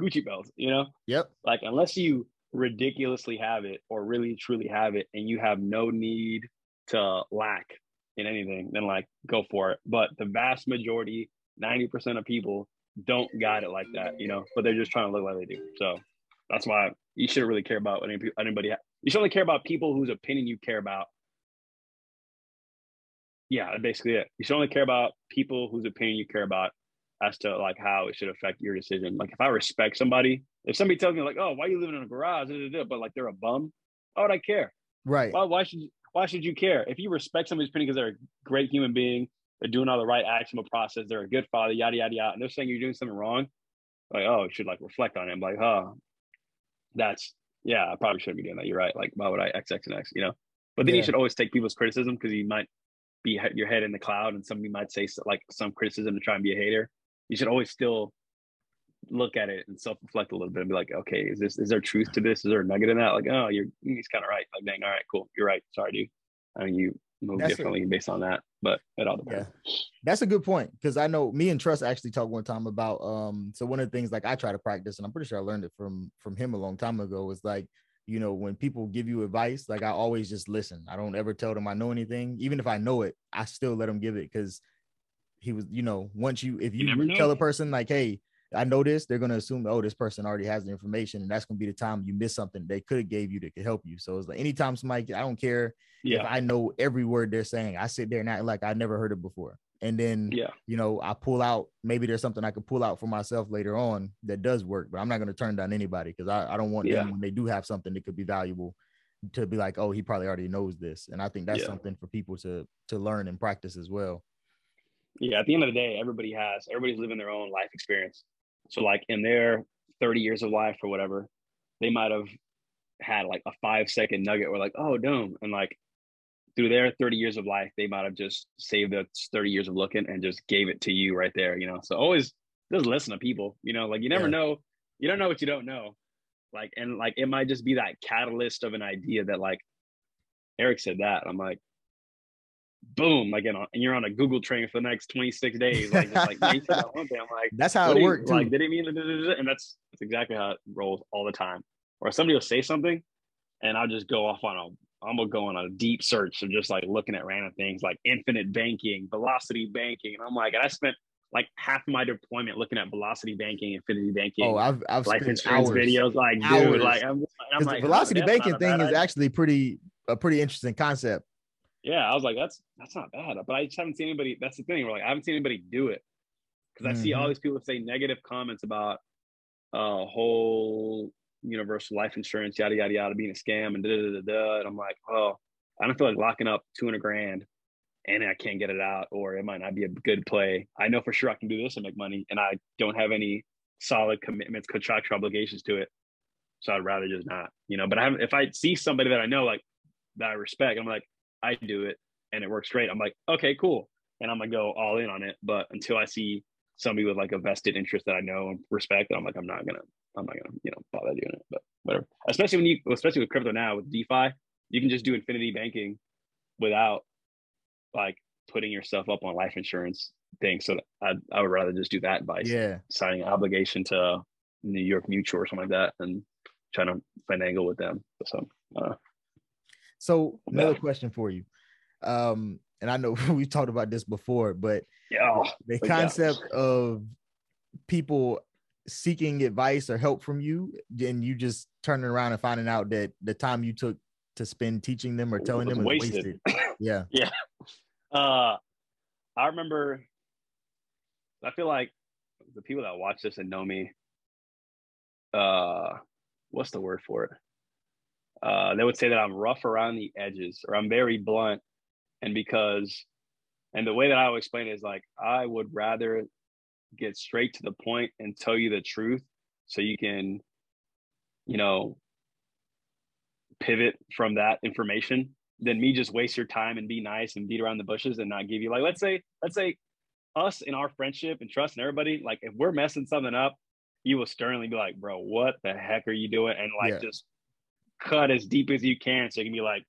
Gucci belts, you know? Yep. Like unless you ridiculously have it or really truly have it and you have no need to lack in anything, then like go for it. But the vast majority, 90% of people don't got it like that, you know, but they're just trying to look like they do. So that's why you shouldn't really care about what anybody you should only care about people whose opinion you care about yeah, basically it. You should only care about people whose opinion you care about as to like how it should affect your decision. Like if I respect somebody, if somebody tells me like, "Oh, why are you living in a garage?" but like they're a bum, why would I care? Right. Why, why should why should you care? If you respect somebody's opinion because they're a great human being, they're doing all the right actionable process, they're a good father, yada yada yada, and they're saying you're doing something wrong, like oh, you should like reflect on it. I'm like, oh, that's yeah, I probably shouldn't be doing that. You're right. Like, why would I X X and X? You know. But then yeah. you should always take people's criticism because you might be your head in the cloud, and somebody might say like some criticism to try and be a hater. You should always still look at it and self-reflect a little bit and be like, okay, is this is there truth to this? Is there a nugget in that? Like, oh, you're he's kind of right. Like, dang, all right, cool, you're right. Sorry, dude. I mean, you move that's differently a, based on that, but it all depends. Yeah. That's a good point because I know me and Trust actually talked one time about um. So one of the things like I try to practice, and I'm pretty sure I learned it from from him a long time ago, was like you know, when people give you advice, like I always just listen. I don't ever tell them I know anything. Even if I know it, I still let them give it because he was, you know, once you if you, you tell a person like, hey, I know this, they're gonna assume, oh, this person already has the information, and that's gonna be the time you miss something they could have gave you that could help you. So it's like anytime somebody, I don't care yeah. if I know every word they're saying, I sit there and act like I never heard it before and then yeah you know i pull out maybe there's something i could pull out for myself later on that does work but i'm not going to turn down anybody because I, I don't want yeah. them when they do have something that could be valuable to be like oh he probably already knows this and i think that's yeah. something for people to to learn and practice as well yeah at the end of the day everybody has everybody's living their own life experience so like in their 30 years of life or whatever they might have had like a five second nugget or like oh damn and like through their 30 years of life, they might have just saved the 30 years of looking and just gave it to you right there, you know. So always just listen to people, you know, like you never yeah. know, you don't know what you don't know. Like, and like it might just be that catalyst of an idea that like Eric said that. I'm like, boom, like you uh, know, and you're on a Google train for the next 26 days. Like, like I'm like, that's how it works. Like, did he mean and that's that's exactly how it rolls all the time. Or somebody will say something and I'll just go off on a I'm gonna go on a deep search of just like looking at random things like infinite banking, velocity banking. And I'm like, and I spent like half my deployment looking at velocity banking, infinity banking. Oh, I've I've life insurance hours, videos. Like, hours. dude, like I'm, I'm like, the velocity oh, banking thing is idea. actually pretty a pretty interesting concept. Yeah, I was like, that's that's not bad, but I just haven't seen anybody. That's the thing. We're like, I haven't seen anybody do it because mm-hmm. I see all mm-hmm. these people say negative comments about a uh, whole universal life insurance, yada yada yada, being a scam and da da da da. And I'm like, oh, I don't feel like locking up 200 grand and I can't get it out, or it might not be a good play. I know for sure I can do this and make money, and I don't have any solid commitments, contractual obligations to it. So I'd rather just not, you know. But I have, if I see somebody that I know, like that I respect, I'm like, I do it and it works great. I'm like, okay, cool, and I'm gonna go all in on it. But until I see somebody with like a vested interest that I know and respect, that I'm like, I'm not gonna I'm not gonna, you know, bother doing it, but whatever. Especially when you, especially with crypto now with DeFi, you can just do infinity banking without like putting yourself up on life insurance things. So I, I would rather just do that by yeah signing an obligation to New York Mutual or something like that, and trying to finagle with them. So, uh, so another question for you. Um, and I know we talked about this before, but yeah, the concept yeah. of people seeking advice or help from you, and you just turning around and finding out that the time you took to spend teaching them or telling them was wasted. wasted. yeah. Yeah. Uh, I remember, I feel like the people that watch this and know me, uh, what's the word for it? Uh, they would say that I'm rough around the edges or I'm very blunt. And because, and the way that I would explain it is like, I would rather get straight to the point and tell you the truth so you can you know pivot from that information than me just waste your time and be nice and beat around the bushes and not give you like let's say let's say us in our friendship and trust and everybody like if we're messing something up you will sternly be like bro what the heck are you doing and like yeah. just cut as deep as you can so you can be like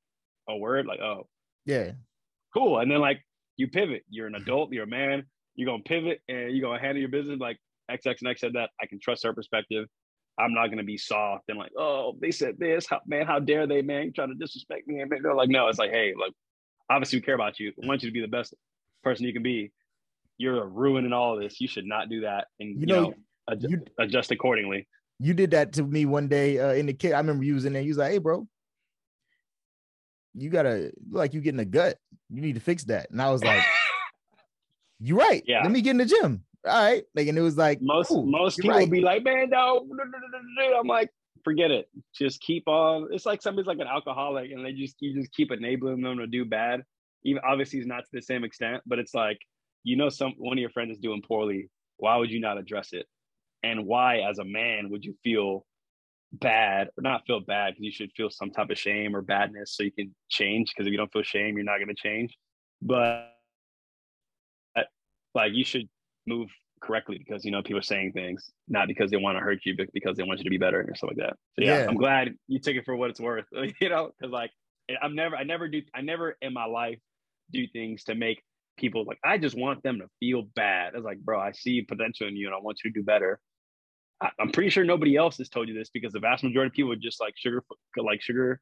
a word like oh yeah cool and then like you pivot you're an mm-hmm. adult you're a man you're gonna pivot and you're gonna handle your business like X X and X said that. I can trust her perspective. I'm not gonna be soft and like, oh, they said this, how, man, how dare they, man, trying to disrespect me? And they're like, no, it's like, hey, like, obviously we care about you. We want you to be the best person you can be. You're ruining all of this. You should not do that, and you, you know, know you, adjust accordingly. You did that to me one day uh, in the kit. I remember using it. You was like, hey, bro, you gotta like you getting a gut. you need to fix that. And I was like, you're right. Yeah. Let me get in the gym. All right. Like, and it was like most most people right. would be like, man, no." I'm like, forget it. Just keep on. It's like somebody's like an alcoholic, and they just you just keep enabling them to do bad. Even obviously, it's not to the same extent, but it's like you know, some one of your friends is doing poorly. Why would you not address it? And why, as a man, would you feel bad or not feel bad? Because you should feel some type of shame or badness so you can change. Because if you don't feel shame, you're not going to change. But like you should move correctly because you know people are saying things not because they want to hurt you but because they want you to be better or something like that so yeah, Yeah. i'm glad you took it for what it's worth you know because like i'm never i never do i never in my life do things to make people like i just want them to feel bad it's like bro i see potential in you and i want you to do better i'm pretty sure nobody else has told you this because the vast majority of people would just like sugar like sugar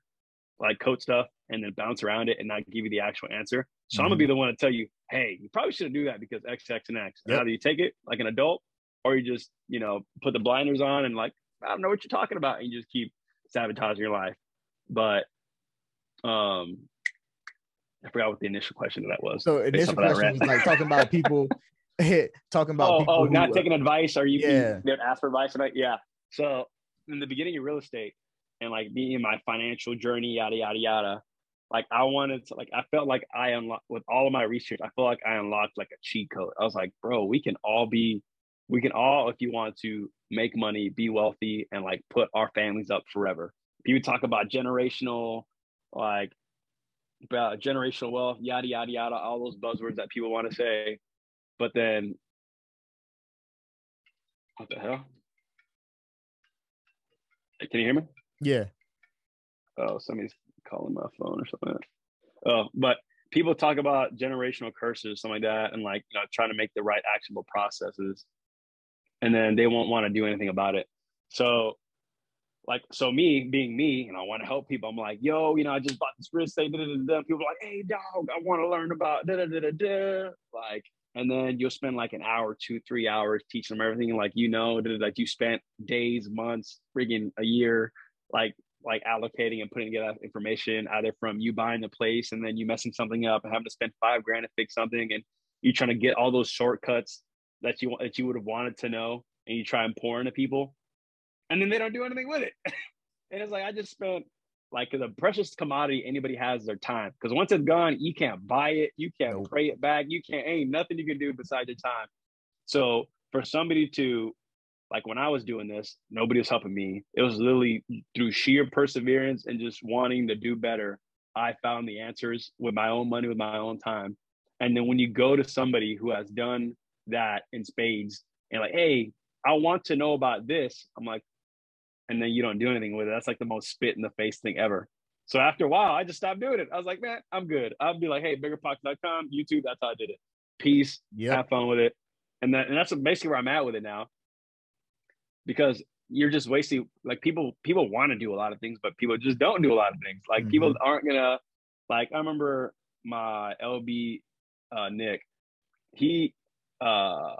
like coat stuff and then bounce around it and not give you the actual answer. So I'm gonna be the one to tell you, hey, you probably shouldn't do that because X, X, and X. Yep. either you take it like an adult or you just, you know, put the blinders on and like, I don't know what you're talking about, and you just keep sabotaging your life. But um I forgot what the initial question that was. So initial off of that question was like talking about people talking about oh, people oh who, not uh, taking advice or you Yeah. they'd ask for advice tonight yeah. So in the beginning of real estate and like being in my financial journey yada yada yada like i wanted to like i felt like i unlocked with all of my research i felt like i unlocked like a cheat code. I was like bro we can all be we can all if you want to make money be wealthy and like put our families up forever. People talk about generational like about generational wealth yada yada yada all those buzzwords that people want to say but then what the hell? Can you hear me? yeah. Oh, somebody's calling my phone or something. Like. Oh, but people talk about generational curses, something like that, and like you know, trying to make the right actionable processes, and then they won't want to do anything about it. So, like, so me being me, and I want to help people. I'm like, yo, you know, I just bought this real estate. Da, da, da, da. People are like, hey, dog, I want to learn about da da da da da. Like, and then you'll spend like an hour, two, three hours teaching them everything. Like, you know, like you spent days, months, friggin' a year, like like allocating and putting together information either from you buying the place and then you messing something up and having to spend five grand to fix something and you trying to get all those shortcuts that you that you would have wanted to know and you try and pour into people and then they don't do anything with it and it's like i just spent like the precious commodity anybody has is their time because once it's gone you can't buy it you can't Nope. pray it back you can't ain't nothing you can do besides your time so for somebody to like when I was doing this, nobody was helping me. It was literally through sheer perseverance and just wanting to do better. I found the answers with my own money, with my own time. And then when you go to somebody who has done that in spades and like, hey, I want to know about this, I'm like, and then you don't do anything with it. That's like the most spit in the face thing ever. So after a while, I just stopped doing it. I was like, man, I'm good. I'll be like, hey, biggerpockets.com, YouTube, that's how I did it. Peace Yep. have fun with it. And that and that's basically where I'm at with it now. Because you're just wasting like people people want to do a lot of things, but people just don't do a lot of things. Like people aren't gonna like I remember my LB uh Nick, he uh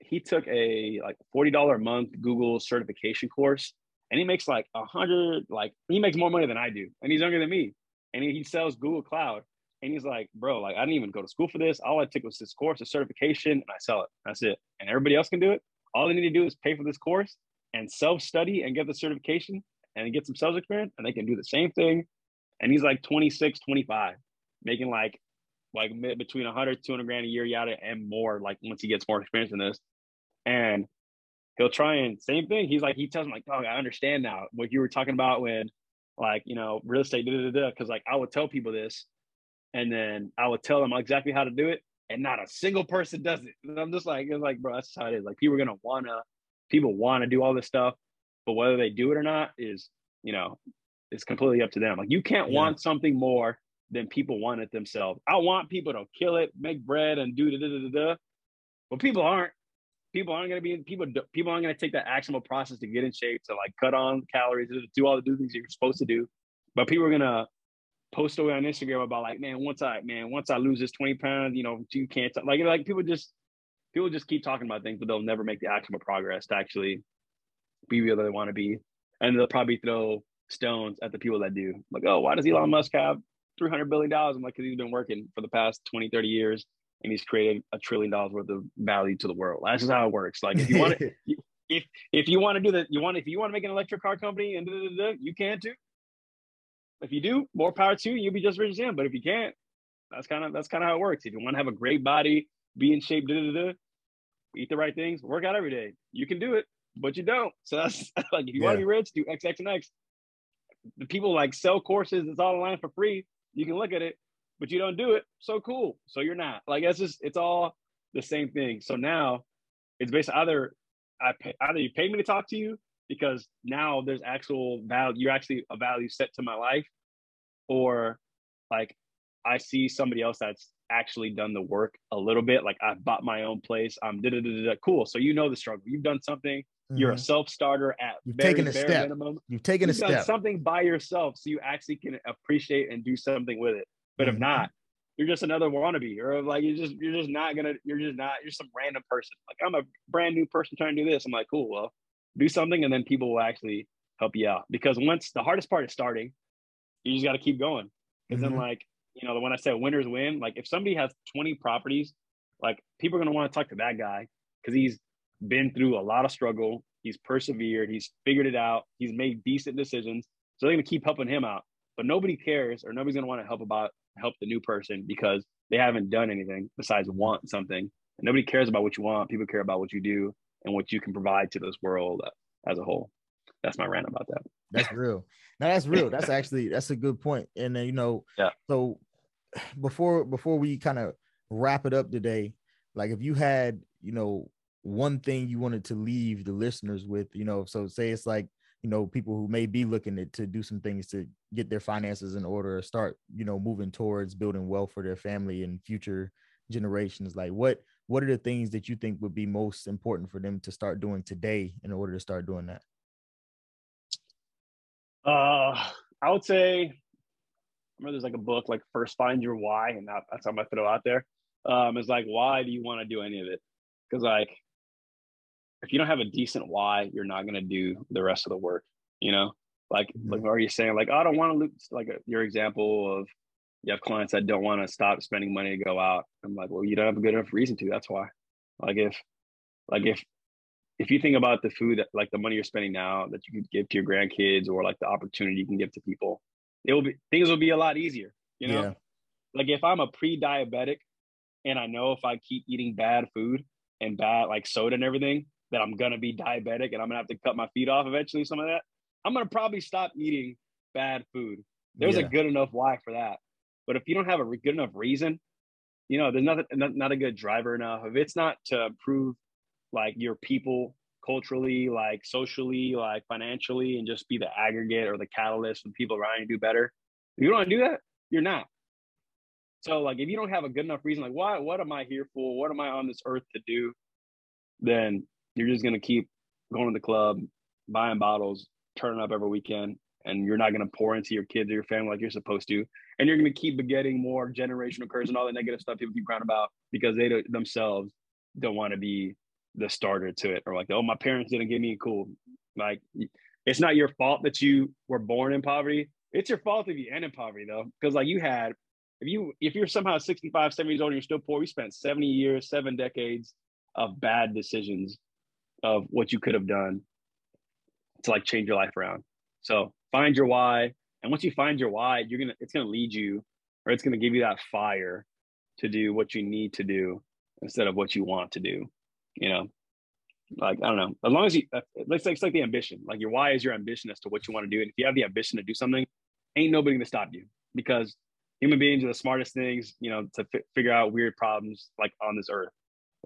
he took a like $40 a month Google certification course and he makes like a hundred like he makes more money than I do. And he's younger than me. And he, he sells Google Cloud. And he's like, bro, like I didn't even go to school for this. All I took was this course, a certification, and I sell it. That's it. And everybody else can do it. All they need to do is pay for this course and self-study and get the certification and get some sales experience, and they can do the same thing. And he's like 26, 25, making like like between 100, 200 grand a year, yada, and more. Like once he gets more experience in this, and he'll try and same thing. He's like, he tells me like, oh, I understand now what you were talking about when, like, you know, real estate, da da da. Because like I would tell people this, and then I would tell them exactly how to do it, and not a single person does it. And I'm just like, it's like, bro, that's how it is. Like people are gonna wanna, people want to do all this stuff, but whether they do it or not is, you know, it's completely up to them. Like you can't Yeah. want something more than people want it themselves. I want people to kill it, make bread, and do da da da da. But people aren't. People aren't gonna be people. People aren't gonna take that actionable process to get in shape, to like cut on calories, to do all the do things you're supposed to do. But people are gonna post away on Instagram about like, man, once I man, once I lose this 20 pounds, you know, you can't t-. like like people just people just keep talking about things, but they'll never make the actionable progress to actually be where they want to be. And they'll probably throw stones at the people that do. Like, oh, why does Elon Musk have $300 billion. I'm like, because he's been working for the past 20, 30 years and he's created a trillion dollars worth of value to the world. That's just how it works. Like if you want to, if, if you want to do that, you want, if you want to make an electric car company and da, da, da, you can too. If you do, more power to you. You'll be just rich as him. But if you can't, that's kind of that's kind of how it works. If you want to have a great body, be in shape, eat the right things, work out every day. You can do it, but you don't. So that's like if you yeah. want to be rich, do X, X, and X. The people like sell courses. It's all online for free. You can look at it, but you don't do it. So cool. So you're not like it's just it's all the same thing. So now it's basically either I pay, either you pay me to talk to you because now there's actual value. You're actually a value set to my life, or like I see somebody else that's actually done the work a little bit. Like I bought my own place. I'm da da da da. Cool. So you know the struggle. You've done something. You're a mm-hmm. self starter at You've very, taken a step. minimum. You've taken You've a step. Something by yourself, so you actually can appreciate and do something with it. But mm-hmm. if not, you're just another wannabe, or like you're just you're just not gonna. You're just not. You're some random person. Like I'm a brand new person trying to do this. I'm like, cool. Well, do something, and then people will actually help you out. Because once the hardest part is starting, you just got to keep going. Because mm-hmm. then, like you know, the when I say winners win, like if somebody has 20 properties, like people are going to want to talk to that guy because he's been through a lot of struggle. He's persevered. He's figured it out. He's made decent decisions. So they're going to keep helping him out. But nobody cares or nobody's going to want to help about help the new person because they haven't done anything besides want something. And nobody cares about what you want. People care about what you do and what you can provide to this world as a whole. That's my rant about that. That's real. Now that's real. That's actually that's a good point. And then you know, yeah. So before before we kind of wrap it up today, like if you had, you know, one thing you wanted to leave the listeners with, you know, so say it's like, you know, people who may be looking to, to do some things to get their finances in order, or start, you know, moving towards building wealth for their family and future generations. Like what what are the things that you think would be most important for them to start doing today in order to start doing that? Uh I would say I remember there's like a book like first find your why and that, that's how i throw out there um it's like why do you want to do any of it because like if you don't have a decent why you're not going to do the rest of the work you know like mm-hmm. like are you saying like oh, i don't want to lose like a, your example of you have clients that don't want to stop spending money to go out i'm like well you don't have a good enough reason to that's why like if like if if you think about the food that like the money you're spending now that you could give to your grandkids or like the opportunity you can give to people it will be things will be a lot easier. You know, yeah. like if I'm a pre-diabetic and I know if I keep eating bad food and bad like soda and everything, that I'm gonna be diabetic and I'm gonna have to cut my feet off eventually. Some of that, I'm gonna probably stop eating bad food. There's yeah. a good enough why for that. But if you don't have a good enough reason, you know, there's nothing, not, not a good driver enough. If it's not to prove like your people culturally, like socially, like financially, and just be the aggregate or the catalyst for people around you to do better. If you don't do that, you're not. So like if you don't have a good enough reason, like why what am I here for? What am I on this earth to do? Then you're just gonna keep going to the club, buying bottles, turning up every weekend, and you're not gonna pour into your kids or your family like you're supposed to. And you're gonna keep getting more generational curses and all the negative stuff people keep crying about because they themselves don't want to be the starter to it or like oh my parents didn't give me a cool like it's not your fault that you were born in poverty it's your fault if you end in poverty though because like you had if you if you're somehow 65 70 years old and you're still poor we spent 70 years seven decades of bad decisions of what you could have done to like change your life around. So find your why and once you find your why you're gonna it's gonna lead you or it's gonna give you that fire to do what you need to do instead of what you want to do you know? Like i don't know. As long as you uh, it's like, it's like the ambition. Like your why is your ambition as to what you want to do and if you have the ambition to do something ain't nobody gonna stop you because human beings are the smartest things you know to f- figure out weird problems like on this earth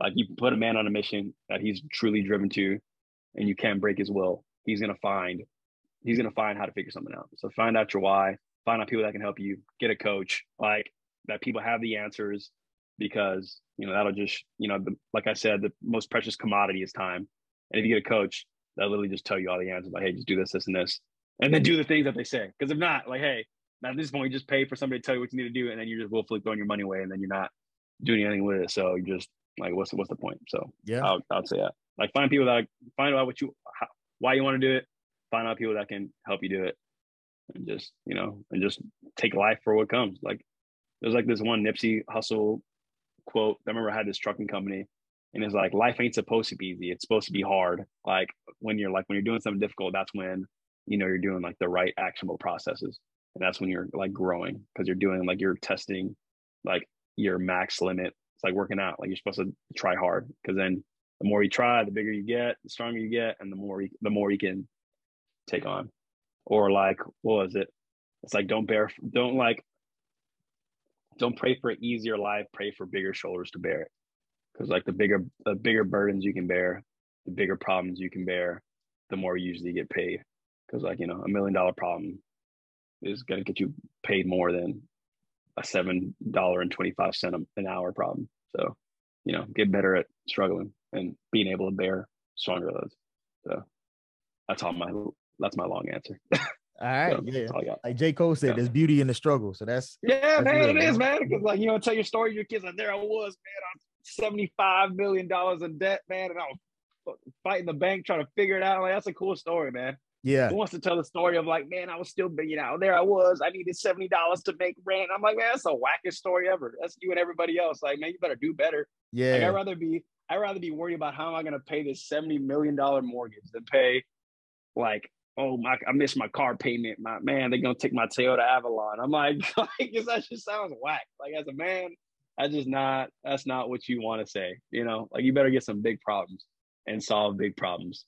like you put a man on a mission that he's truly driven to and you can't break his will. He's gonna find he's gonna find how to figure something out. So find out your why find out people that can help you get a coach like that people have the answers because you know that'll just you know the, like i said the most precious commodity is time. And if you get a coach that literally just tell you all the answers like hey just do this this and this. And then do the things that they say. Because if not like hey at this point you just pay for somebody to tell you what you need to do and then you're just willfully throwing your money away and then you're not doing anything with it. So you just like what's the, what's the point so yeah I'll, I'll say that like find people that find out what you how, why you want to do it find out people that can help you do it and just you know and just take life for what comes. Like there's like this one Nipsey Hussle quote. I remember I had this trucking company, and it's like life ain't supposed to be easy. It's supposed to be hard. Like when you're like when you're doing something difficult, that's when you know you're doing like the right actionable processes, and that's when you're like growing because you're doing like you're testing like your max limit. It's like working out. Like you're supposed to try hard because then the more you try, the bigger you get, the stronger you get, and the more you, the more you can take on. Or like, what was it? It's like don't bear, don't like, don't pray for an easier life. Pray for bigger shoulders to bear it. Because like the bigger, the bigger burdens you can bear, the bigger problems you can bear, the more you usually get paid. Because like you know, a million dollar problem is gonna get you paid more than a seven dollar and twenty five cent an hour problem. So, you know, get better at struggling and being able to bear stronger loads. So that's all my that's my long answer. All right, so, yeah. All like J. Cole said, yeah. there's beauty in the struggle. So that's yeah, that's man, real, it man. is, man. Because like you know, tell your story, your kids like there I was, man. I'm 75 million dollars in debt, man, and I was fighting the bank trying to figure it out. Like that's a cool story, man. Yeah. Who wants to tell the story of like, man, I was still, you know, there I was. I needed $70 to make rent. I'm like, man, that's the wackest story ever. That's you and everybody else. Like, man, you better do better. Yeah. Like, I'd rather be, I'd rather be worried about how am I going to pay this $70 million mortgage than pay like, oh my, I missed my car payment. My man, they're going to take my Toyota Avalon. I'm like, like, that just sounds whack. Like as a man, that's just not, that's not what you want to say. You know, like you better get some big problems and solve big problems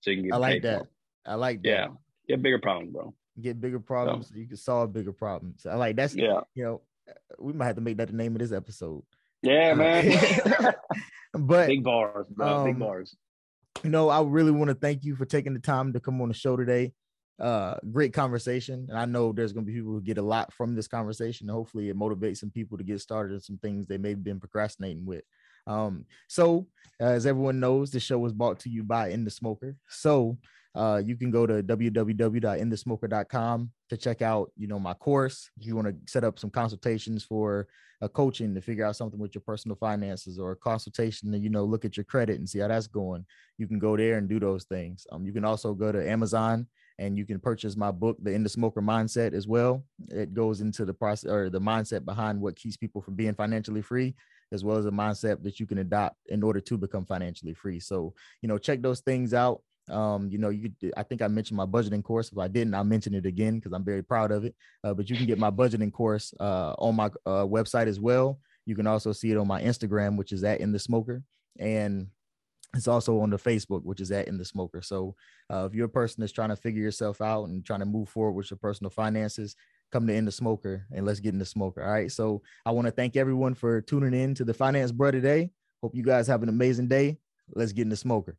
so you can get I like that. I like that. Yeah. Get bigger problems, bro. Get bigger problems so, so you can solve bigger problems. I like that's yeah. You know, we might have to make that the name of this episode. Yeah, uh, man. but big bars, bro. Um, big bars. You know, I really want to thank you for taking the time to come on the show today. Uh, great conversation, and I know there's going to be people who get a lot from this conversation. Hopefully, it motivates some people to get started on some things they may have been procrastinating with. Um, so, uh, as everyone knows, the show was brought to you by In the Smoker. So, uh, you can go to www.inthesmoker.com to check out, you know, my course. If you want to set up some consultations for a coaching to figure out something with your personal finances or a consultation to, you know, look at your credit and see how that's going, you can go there and do those things. Um, you can also go to Amazon and you can purchase my book, The In the Smoker Mindset, as well. It goes into the process or the mindset behind what keeps people from being financially free, as well as a mindset that you can adopt in order to become financially free. So, you know, check those things out. Um, you know, you I think I mentioned my budgeting course. If I didn't, I'll mention it again because I'm very proud of it. Uh, but you can get my budgeting course uh, on my uh, website as well. You can also see it on my Instagram, which is at in the smoker, and it's also on the Facebook, which is at in the smoker. So uh, if you're a person that's trying to figure yourself out and trying to move forward with your personal finances, come to in the smoker and let's get in the smoker. All right. So I want to thank everyone for tuning in to the Finance Bro today. Hope you guys have an amazing day. Let's get in the smoker.